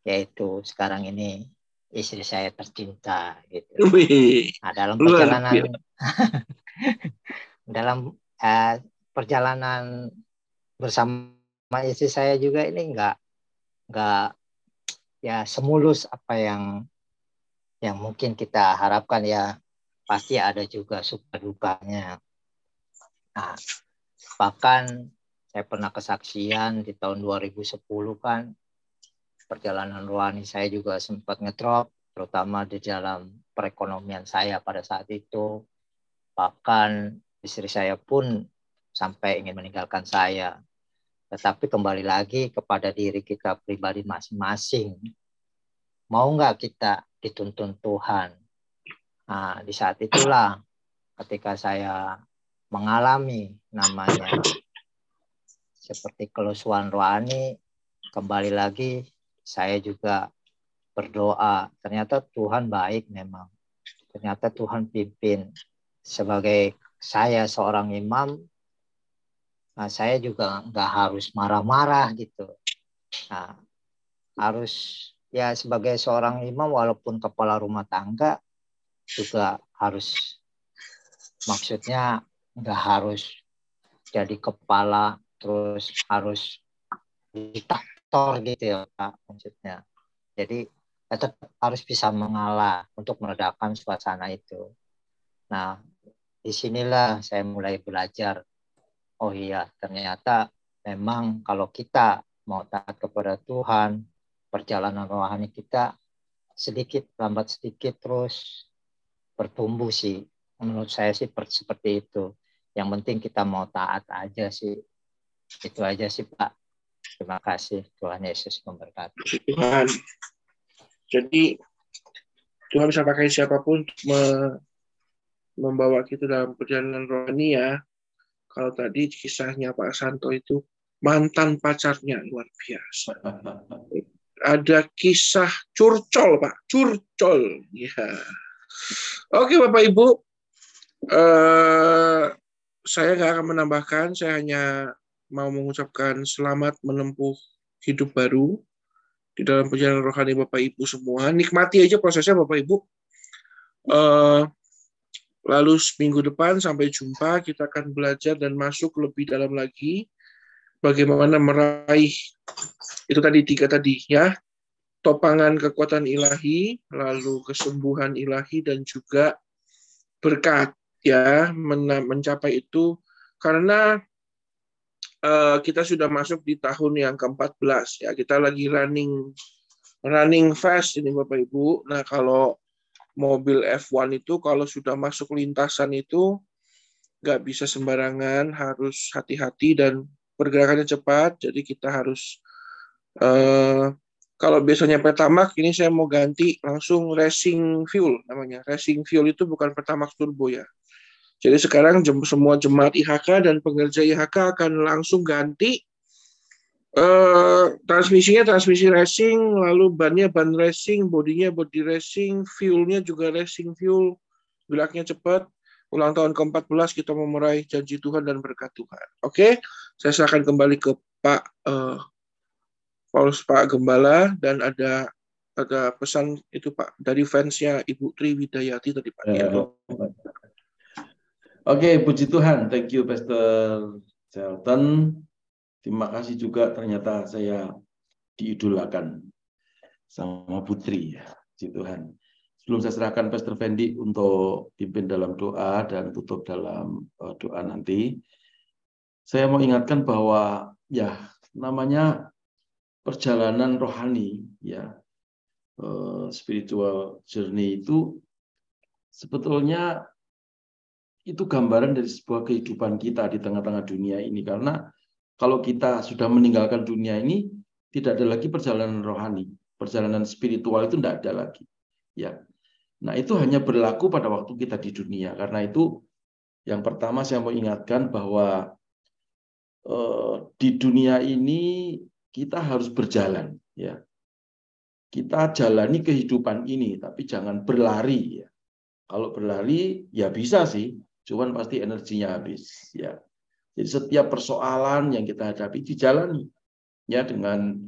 D: yaitu sekarang ini istri saya tercinta gitu.
F: Wih,
D: Nah, dalam perjalanan dalam eh, perjalanan bersama istri saya juga ini nggak nggak ya semulus apa yang yang mungkin kita harapkan ya pasti ada juga suka dukanya. Nah, bahkan saya pernah kesaksian di tahun 2010 kan perjalanan rohani saya juga sempat ngedrop terutama di dalam perekonomian saya pada saat itu. Bahkan istri saya pun sampai ingin meninggalkan saya. Tetapi kembali lagi kepada diri kita pribadi masing-masing. Mau nggak kita dituntun Tuhan? Nah, di saat itulah ketika saya mengalami namanya seperti kelusuan rohani, kembali lagi saya juga berdoa. Ternyata Tuhan baik memang. ternyata Tuhan pimpin sebagai saya seorang imam nah saya juga nggak harus marah-marah gitu nah harus ya sebagai seorang imam walaupun kepala rumah tangga juga harus maksudnya nggak harus jadi kepala terus harus diktator gitu ya Pak maksudnya jadi tetap harus bisa mengalah untuk meredakan suasana itu. Nah, di sinilah saya mulai belajar. Oh iya, ternyata memang kalau kita mau taat kepada Tuhan, perjalanan rohani kita sedikit lambat sedikit terus bertumbuh sih. Menurut saya sih seperti itu. Yang penting kita mau taat aja sih. Itu aja sih Pak. Terima kasih. Tuhan Yesus memberkati.
F: Tuhan. Jadi Tuhan bisa pakai siapa pun untuk me membawa kita dalam perjalanan rohani ya. Kalau tadi kisahnya Pak Santo itu mantan pacarnya luar biasa. Ada kisah curcol Pak, curcol. Ya. Oke Bapak Ibu, uh, saya nggak akan menambahkan, saya hanya mau mengucapkan selamat menempuh hidup baru di dalam perjalanan rohani Bapak Ibu semua. Nikmati aja prosesnya Bapak Ibu. Uh, lalu minggu depan sampai jumpa kita akan belajar dan masuk lebih dalam lagi bagaimana meraih itu tadi tiga tadi ya topangan kekuatan ilahi lalu kesembuhan ilahi dan juga berkat ya mencapai itu karena kita sudah masuk di tahun yang ke-14 ya. Kita lagi running running fast ini Bapak Ibu. Nah, kalau mobil F1 itu kalau sudah masuk lintasan itu nggak bisa sembarangan, harus hati-hati dan pergerakannya cepat. Jadi kita harus uh, kalau biasanya Pertamax, ini saya mau ganti langsung racing fuel namanya. Racing fuel itu bukan Pertamax turbo ya. Jadi sekarang jem, semua jemaat IHK dan pengerja IHK akan langsung ganti uh, transmisinya transmisi racing, lalu bannya ban racing, bodinya body racing, fuelnya juga racing fuel, bilaknya cepat. Ulang tahun ke-14 kita mau janji Tuhan dan berkat Tuhan. Oke, saya serahkan kembali ke Pak uh, Paulus Pak Gembala dan ada ada pesan itu Pak dari fansnya Ibu Tri Widayati tadi Pak. Ya,
E: Oke, puji Tuhan. Thank you, Pastor Charlton. Terima kasih juga ternyata saya diidolakan sama Putri. Puji Tuhan. Sebelum saya serahkan Pastor Fendi untuk pimpin dalam doa dan tutup dalam eh, doa nanti, saya mau ingatkan bahwa ya namanya perjalanan rohani ya eh, spiritual journey itu sebetulnya itu gambaran dari sebuah kehidupan kita di tengah-tengah dunia ini. Karena kalau kita sudah meninggalkan dunia ini tidak ada lagi perjalanan rohani. Perjalanan spiritual itu tidak ada lagi. Ya. Nah itu hanya berlaku pada waktu kita di dunia. Karena itu yang pertama saya mau ingatkan bahwa eh, di dunia ini kita harus berjalan ya. Kita jalani kehidupan ini tapi jangan berlari ya. Kalau berlari ya bisa sih cuman pasti energinya habis ya. Jadi setiap persoalan yang kita hadapi dijalani ya dengan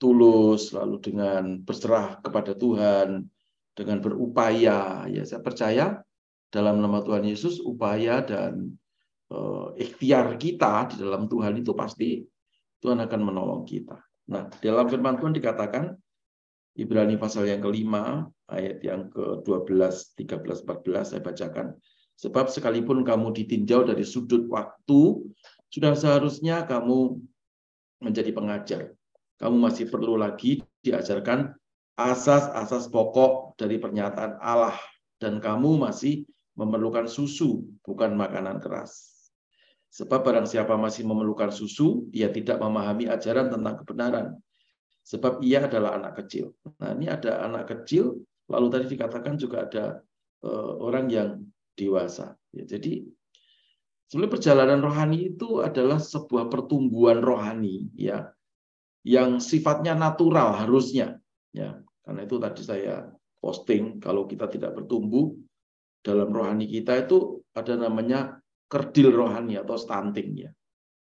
E: tulus lalu dengan berserah kepada Tuhan dengan berupaya ya saya percaya dalam nama Tuhan Yesus upaya dan uh, ikhtiar kita di dalam Tuhan itu pasti Tuhan akan menolong kita. Nah, dalam firman Tuhan dikatakan Ibrani pasal yang kelima ayat yang ke-12, 13, 14 saya bacakan. Sebab sekalipun kamu ditinjau dari sudut waktu, sudah seharusnya kamu menjadi pengajar. Kamu masih perlu lagi diajarkan asas-asas pokok dari pernyataan Allah. Dan kamu masih memerlukan susu, bukan makanan keras. Sebab barang siapa masih memerlukan susu, ia tidak memahami ajaran tentang kebenaran. Sebab ia adalah anak kecil. Nah ini ada anak kecil, lalu tadi dikatakan juga ada uh, orang yang dewasa. Ya, jadi sebenarnya perjalanan rohani itu adalah sebuah pertumbuhan rohani ya yang sifatnya natural harusnya ya karena itu tadi saya posting kalau kita tidak bertumbuh dalam rohani kita itu ada namanya kerdil rohani atau stunting ya.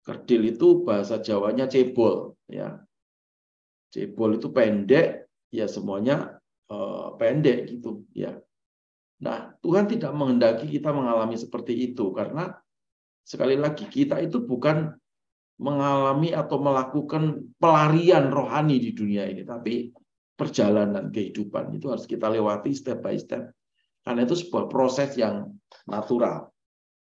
E: Kerdil itu bahasa Jawanya cebol ya. Cebol itu pendek ya semuanya uh, pendek gitu ya. Nah, Tuhan tidak menghendaki kita mengalami seperti itu karena sekali lagi kita itu bukan mengalami atau melakukan pelarian rohani di dunia ini, tapi perjalanan kehidupan itu harus kita lewati step by step karena itu sebuah proses yang natural.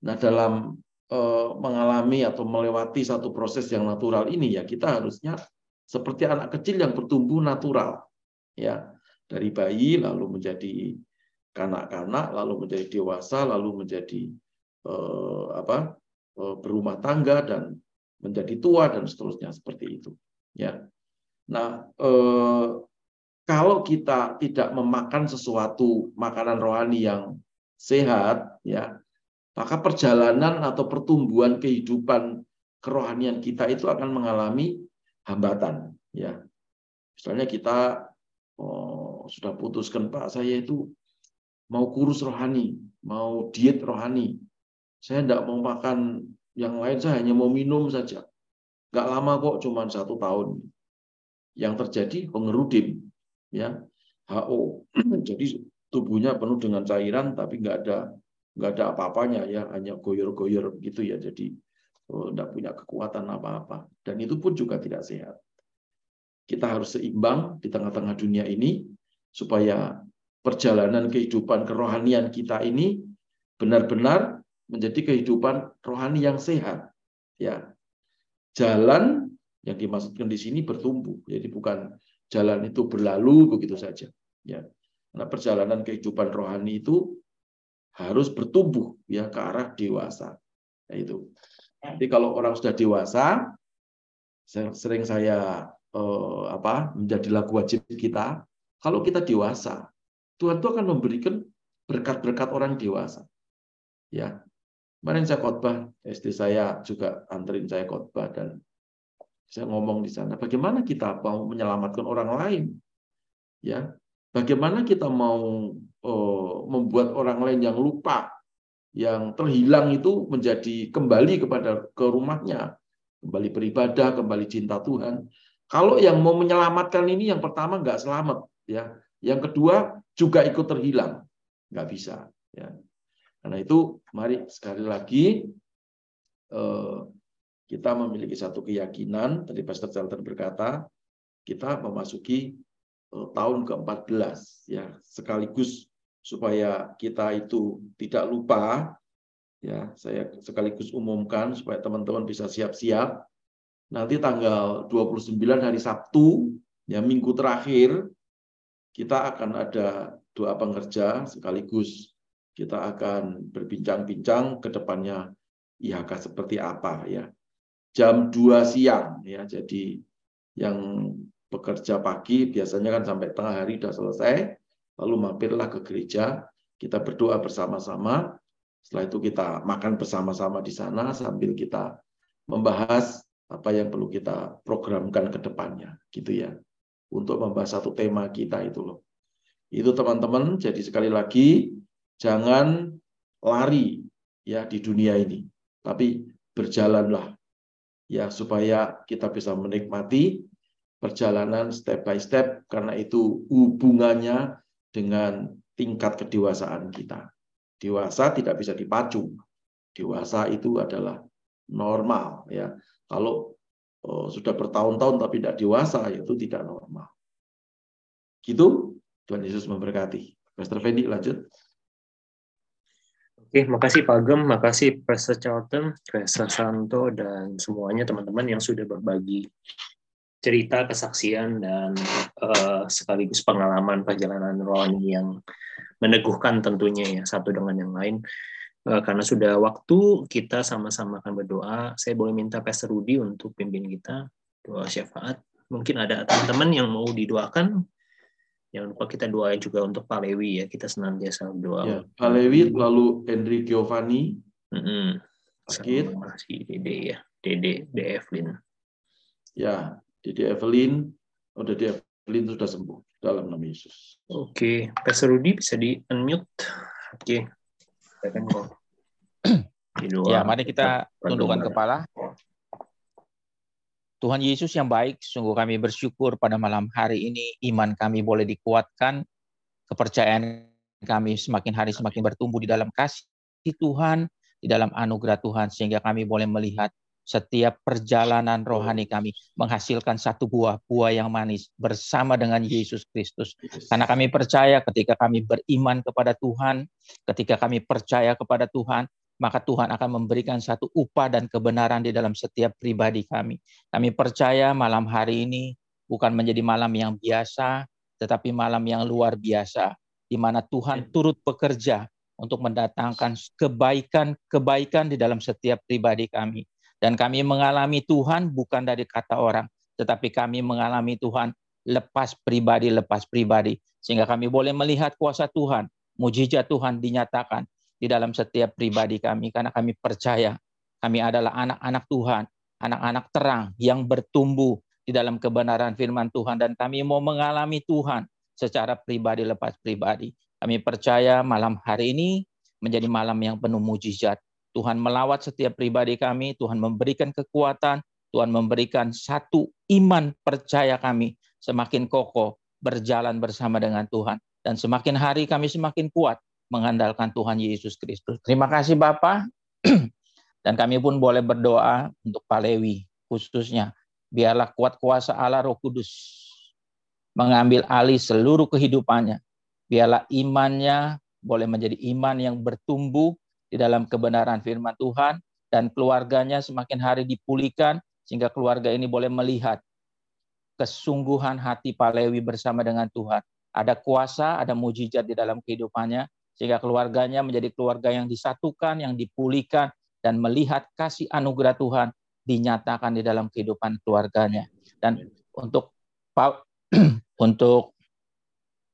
E: Nah, dalam eh, mengalami atau melewati satu proses yang natural ini ya kita harusnya seperti anak kecil yang bertumbuh natural. Ya, dari bayi lalu menjadi kanak-kanak, lalu menjadi dewasa, lalu menjadi eh, apa? Eh, berumah tangga dan menjadi tua dan seterusnya seperti itu. Ya. Nah, eh, kalau kita tidak memakan sesuatu makanan rohani yang sehat, ya, maka perjalanan atau pertumbuhan kehidupan kerohanian kita itu akan mengalami hambatan, ya. Misalnya kita oh, sudah putuskan Pak, saya itu mau kurus rohani, mau diet rohani, saya tidak mau makan yang lain, saya hanya mau minum saja. Gak lama kok, cuma satu tahun. Yang terjadi pengerudim, ya HO. Jadi tubuhnya penuh dengan cairan tapi nggak ada nggak ada apa-apanya ya hanya goyor-goyor gitu ya jadi oh, nggak punya kekuatan apa-apa dan itu pun juga tidak sehat kita harus seimbang di tengah-tengah dunia ini supaya perjalanan kehidupan kerohanian kita ini benar-benar menjadi kehidupan rohani yang sehat ya jalan yang dimaksudkan di sini bertumbuh jadi bukan jalan itu berlalu begitu saja. Ya. Nah, perjalanan kehidupan rohani itu harus bertumbuh ya ke arah dewasa. Nah, itu. Jadi kalau orang sudah dewasa, sering saya eh, apa menjadi lagu wajib kita. Kalau kita dewasa, Tuhan itu akan memberikan berkat-berkat orang dewasa. Ya, kemarin saya khotbah, SD saya juga anterin saya khotbah dan saya ngomong di sana, bagaimana kita mau menyelamatkan orang lain? Ya, bagaimana kita mau uh, membuat orang lain yang lupa, yang terhilang itu menjadi kembali kepada ke rumahnya, kembali beribadah, kembali cinta Tuhan. Kalau yang mau menyelamatkan ini yang pertama nggak selamat, ya. Yang kedua juga ikut terhilang, nggak bisa. Ya. Karena itu, mari sekali lagi eh, kita memiliki satu keyakinan, tadi Pastor Charlton berkata, kita memasuki eh, tahun ke-14 ya, sekaligus supaya kita itu tidak lupa ya, saya sekaligus umumkan supaya teman-teman bisa siap-siap. Nanti tanggal 29 hari Sabtu, ya minggu terakhir kita akan ada doa pengerja sekaligus kita akan berbincang-bincang ke depannya IHK seperti apa ya jam 2 siang ya. Jadi yang bekerja pagi biasanya kan sampai tengah hari sudah selesai, lalu mampirlah ke gereja, kita berdoa bersama-sama. Setelah itu kita makan bersama-sama di sana sambil kita membahas apa yang perlu kita programkan ke depannya, gitu ya. Untuk membahas satu tema kita itu loh. Itu teman-teman, jadi sekali lagi jangan lari ya di dunia ini, tapi berjalanlah ya supaya kita bisa menikmati perjalanan step by step karena itu hubungannya dengan tingkat kedewasaan kita. Dewasa tidak bisa dipacu. Dewasa itu adalah normal ya. Kalau sudah bertahun-tahun tapi tidak dewasa itu tidak normal. Gitu. Tuhan Yesus memberkati. Pastor Fendi lanjut.
B: Oke, makasih Pak Gem, makasih Pastor Charlton, Pastor Santo, dan semuanya teman-teman yang sudah berbagi cerita, kesaksian, dan uh, sekaligus pengalaman perjalanan rohani yang meneguhkan tentunya ya, satu dengan yang lain. Uh, karena sudah waktu kita sama-sama akan berdoa, saya boleh minta Pastor Rudi untuk pimpin kita, doa syafaat. Mungkin ada teman-teman yang mau didoakan, Jangan lupa kita doa juga untuk Pak Lewi ya. Kita senantiasa berdoa. Ya,
E: Pak Lewi, lalu Henry Giovanni.
B: Mm -hmm. Sakit. Si Dede ya. Dede, De Evelyn.
E: Ya, Dede Evelyn. Oh, Dede Evelyn sudah sembuh dalam nama Yesus.
B: Oke, okay. Pastor Rudy bisa di unmute. Oke. Okay.
A: Ya, mari kita tundukkan kepala. Tuhan Yesus yang baik, sungguh kami bersyukur pada malam hari ini iman kami boleh dikuatkan, kepercayaan kami semakin hari semakin bertumbuh di dalam kasih Tuhan, di dalam anugerah Tuhan, sehingga kami boleh melihat setiap perjalanan rohani kami menghasilkan satu buah buah yang manis bersama dengan Yesus Kristus. Karena kami percaya ketika kami beriman kepada Tuhan, ketika kami percaya kepada Tuhan, maka Tuhan akan memberikan satu upah dan kebenaran di dalam setiap pribadi kami. Kami percaya malam hari ini bukan menjadi malam yang biasa, tetapi malam yang luar biasa, di mana Tuhan turut bekerja untuk mendatangkan kebaikan-kebaikan di dalam setiap pribadi kami. Dan kami mengalami Tuhan bukan dari kata orang, tetapi kami mengalami Tuhan lepas pribadi, lepas pribadi. Sehingga kami boleh melihat kuasa Tuhan, mujizat Tuhan dinyatakan di dalam setiap pribadi kami karena kami percaya kami adalah anak-anak Tuhan, anak-anak terang yang bertumbuh di dalam kebenaran firman Tuhan dan kami mau mengalami Tuhan secara pribadi lepas pribadi. Kami percaya malam hari ini menjadi malam yang penuh mujizat. Tuhan melawat setiap pribadi kami, Tuhan memberikan kekuatan, Tuhan memberikan satu iman percaya kami semakin kokoh berjalan bersama dengan Tuhan. Dan semakin hari kami semakin kuat mengandalkan Tuhan Yesus Kristus. Terima kasih Bapak. Dan kami pun boleh berdoa untuk Pak Lewi khususnya. Biarlah kuat kuasa Allah Roh Kudus mengambil alih seluruh kehidupannya. Biarlah imannya boleh menjadi iman yang bertumbuh di dalam kebenaran firman Tuhan dan keluarganya semakin hari dipulihkan sehingga keluarga ini boleh melihat kesungguhan hati Pak Lewi bersama dengan Tuhan. Ada kuasa, ada mujizat di dalam kehidupannya sehingga keluarganya menjadi keluarga yang disatukan, yang dipulihkan, dan melihat kasih anugerah Tuhan dinyatakan di dalam kehidupan keluarganya. Dan untuk Pak untuk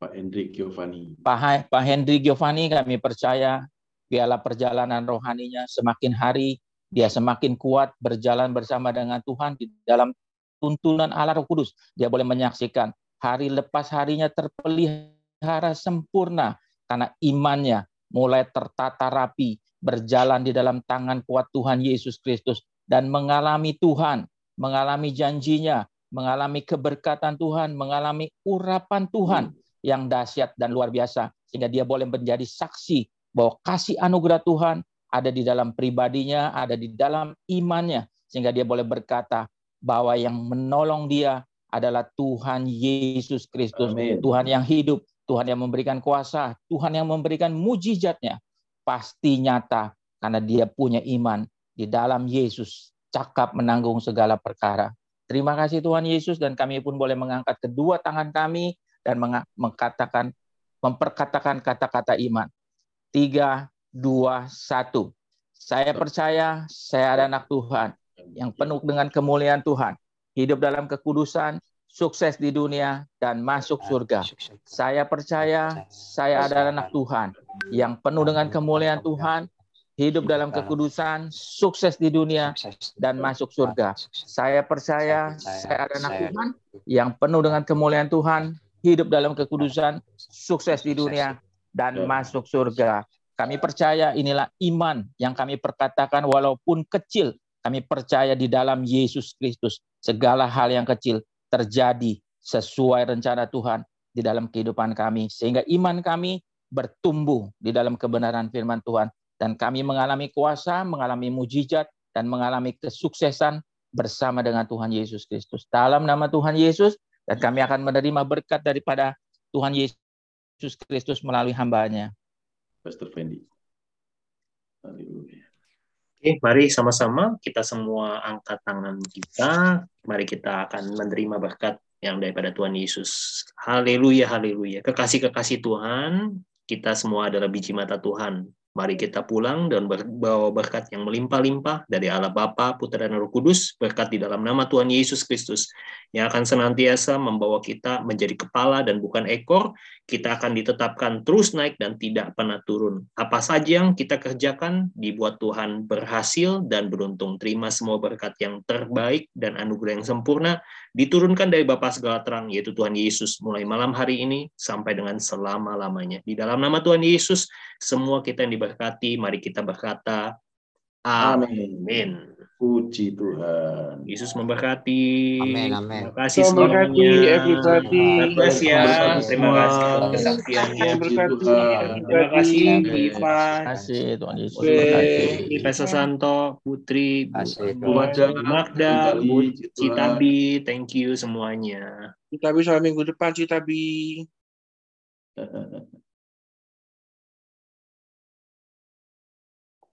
E: Pak Hendrik Giovanni.
A: Pak, Pak Hendrik Giovanni kami percaya biarlah perjalanan rohaninya semakin hari dia semakin kuat berjalan bersama dengan Tuhan di dalam tuntunan Allah Roh Kudus. Dia boleh menyaksikan hari lepas harinya terpelihara sempurna karena imannya mulai tertata rapi, berjalan di dalam tangan kuat Tuhan Yesus Kristus dan mengalami Tuhan, mengalami janjinya, mengalami keberkatan Tuhan, mengalami urapan Tuhan yang dahsyat dan luar biasa sehingga dia boleh menjadi saksi bahwa kasih anugerah Tuhan ada di dalam pribadinya, ada di dalam imannya sehingga dia boleh berkata bahwa yang menolong dia adalah Tuhan Yesus Kristus, Tuhan yang hidup, Tuhan yang memberikan kuasa, Tuhan yang memberikan mujizatnya, pasti nyata karena dia punya iman di dalam Yesus, cakap menanggung segala perkara. Terima kasih Tuhan Yesus dan kami pun boleh mengangkat kedua tangan kami dan mengatakan memperkatakan kata-kata iman. Tiga, dua, satu. Saya percaya saya ada anak Tuhan yang penuh dengan kemuliaan Tuhan. Hidup dalam kekudusan, sukses di dunia, dan masuk surga. Saya percaya saya adalah anak Tuhan yang penuh dengan kemuliaan Tuhan, hidup dalam kekudusan, sukses di dunia, dan masuk surga. Saya percaya saya adalah anak Tuhan yang penuh dengan kemuliaan Tuhan, hidup dalam kekudusan, sukses di dunia, dan masuk surga. Kami percaya inilah iman yang kami perkatakan walaupun kecil, kami percaya di dalam Yesus Kristus. Segala hal yang kecil terjadi sesuai rencana Tuhan di dalam kehidupan kami sehingga iman kami bertumbuh di dalam kebenaran firman Tuhan dan kami mengalami kuasa, mengalami mujizat dan mengalami kesuksesan bersama dengan Tuhan Yesus Kristus. Dalam nama Tuhan Yesus dan kami akan menerima berkat daripada Tuhan Yesus Kristus melalui hambanya.
E: Pastor Fendi. Haleluya.
B: Oke, mari sama-sama kita semua angkat tangan kita. Mari kita akan menerima berkat yang daripada Tuhan Yesus. Haleluya, haleluya. Kekasih-kekasih Tuhan, kita semua adalah biji mata Tuhan. Mari kita pulang dan bawa berkat yang melimpah-limpah dari Allah Bapa, Putra dan Roh Kudus, berkat di dalam nama Tuhan Yesus Kristus yang akan senantiasa membawa kita menjadi kepala dan bukan ekor. Kita akan ditetapkan terus naik dan tidak pernah turun. Apa saja yang kita kerjakan dibuat Tuhan berhasil dan beruntung. Terima semua berkat yang terbaik dan anugerah yang sempurna diturunkan dari Bapa segala terang yaitu Tuhan Yesus mulai malam hari ini sampai dengan selama-lamanya. Di dalam nama Tuhan Yesus semua kita yang berkati. Mari kita berkata,
E: Amin.
B: Amin.
E: Puji Tuhan.
B: Yesus memberkati.
D: Amin, amin.
B: Terima kasih semuanya.
F: everybody.
B: God bless ya. Terima kasih. Terima kasih
A: Terima kasih Tuhan Yesus
F: Oke.
A: berkati.
B: Pastor Santo, Putri, Bu
D: Kasih.
E: Magda, Citabi,
B: Bu. Citabi, thank you semuanya.
F: Kita bisa minggu depan, Citabi.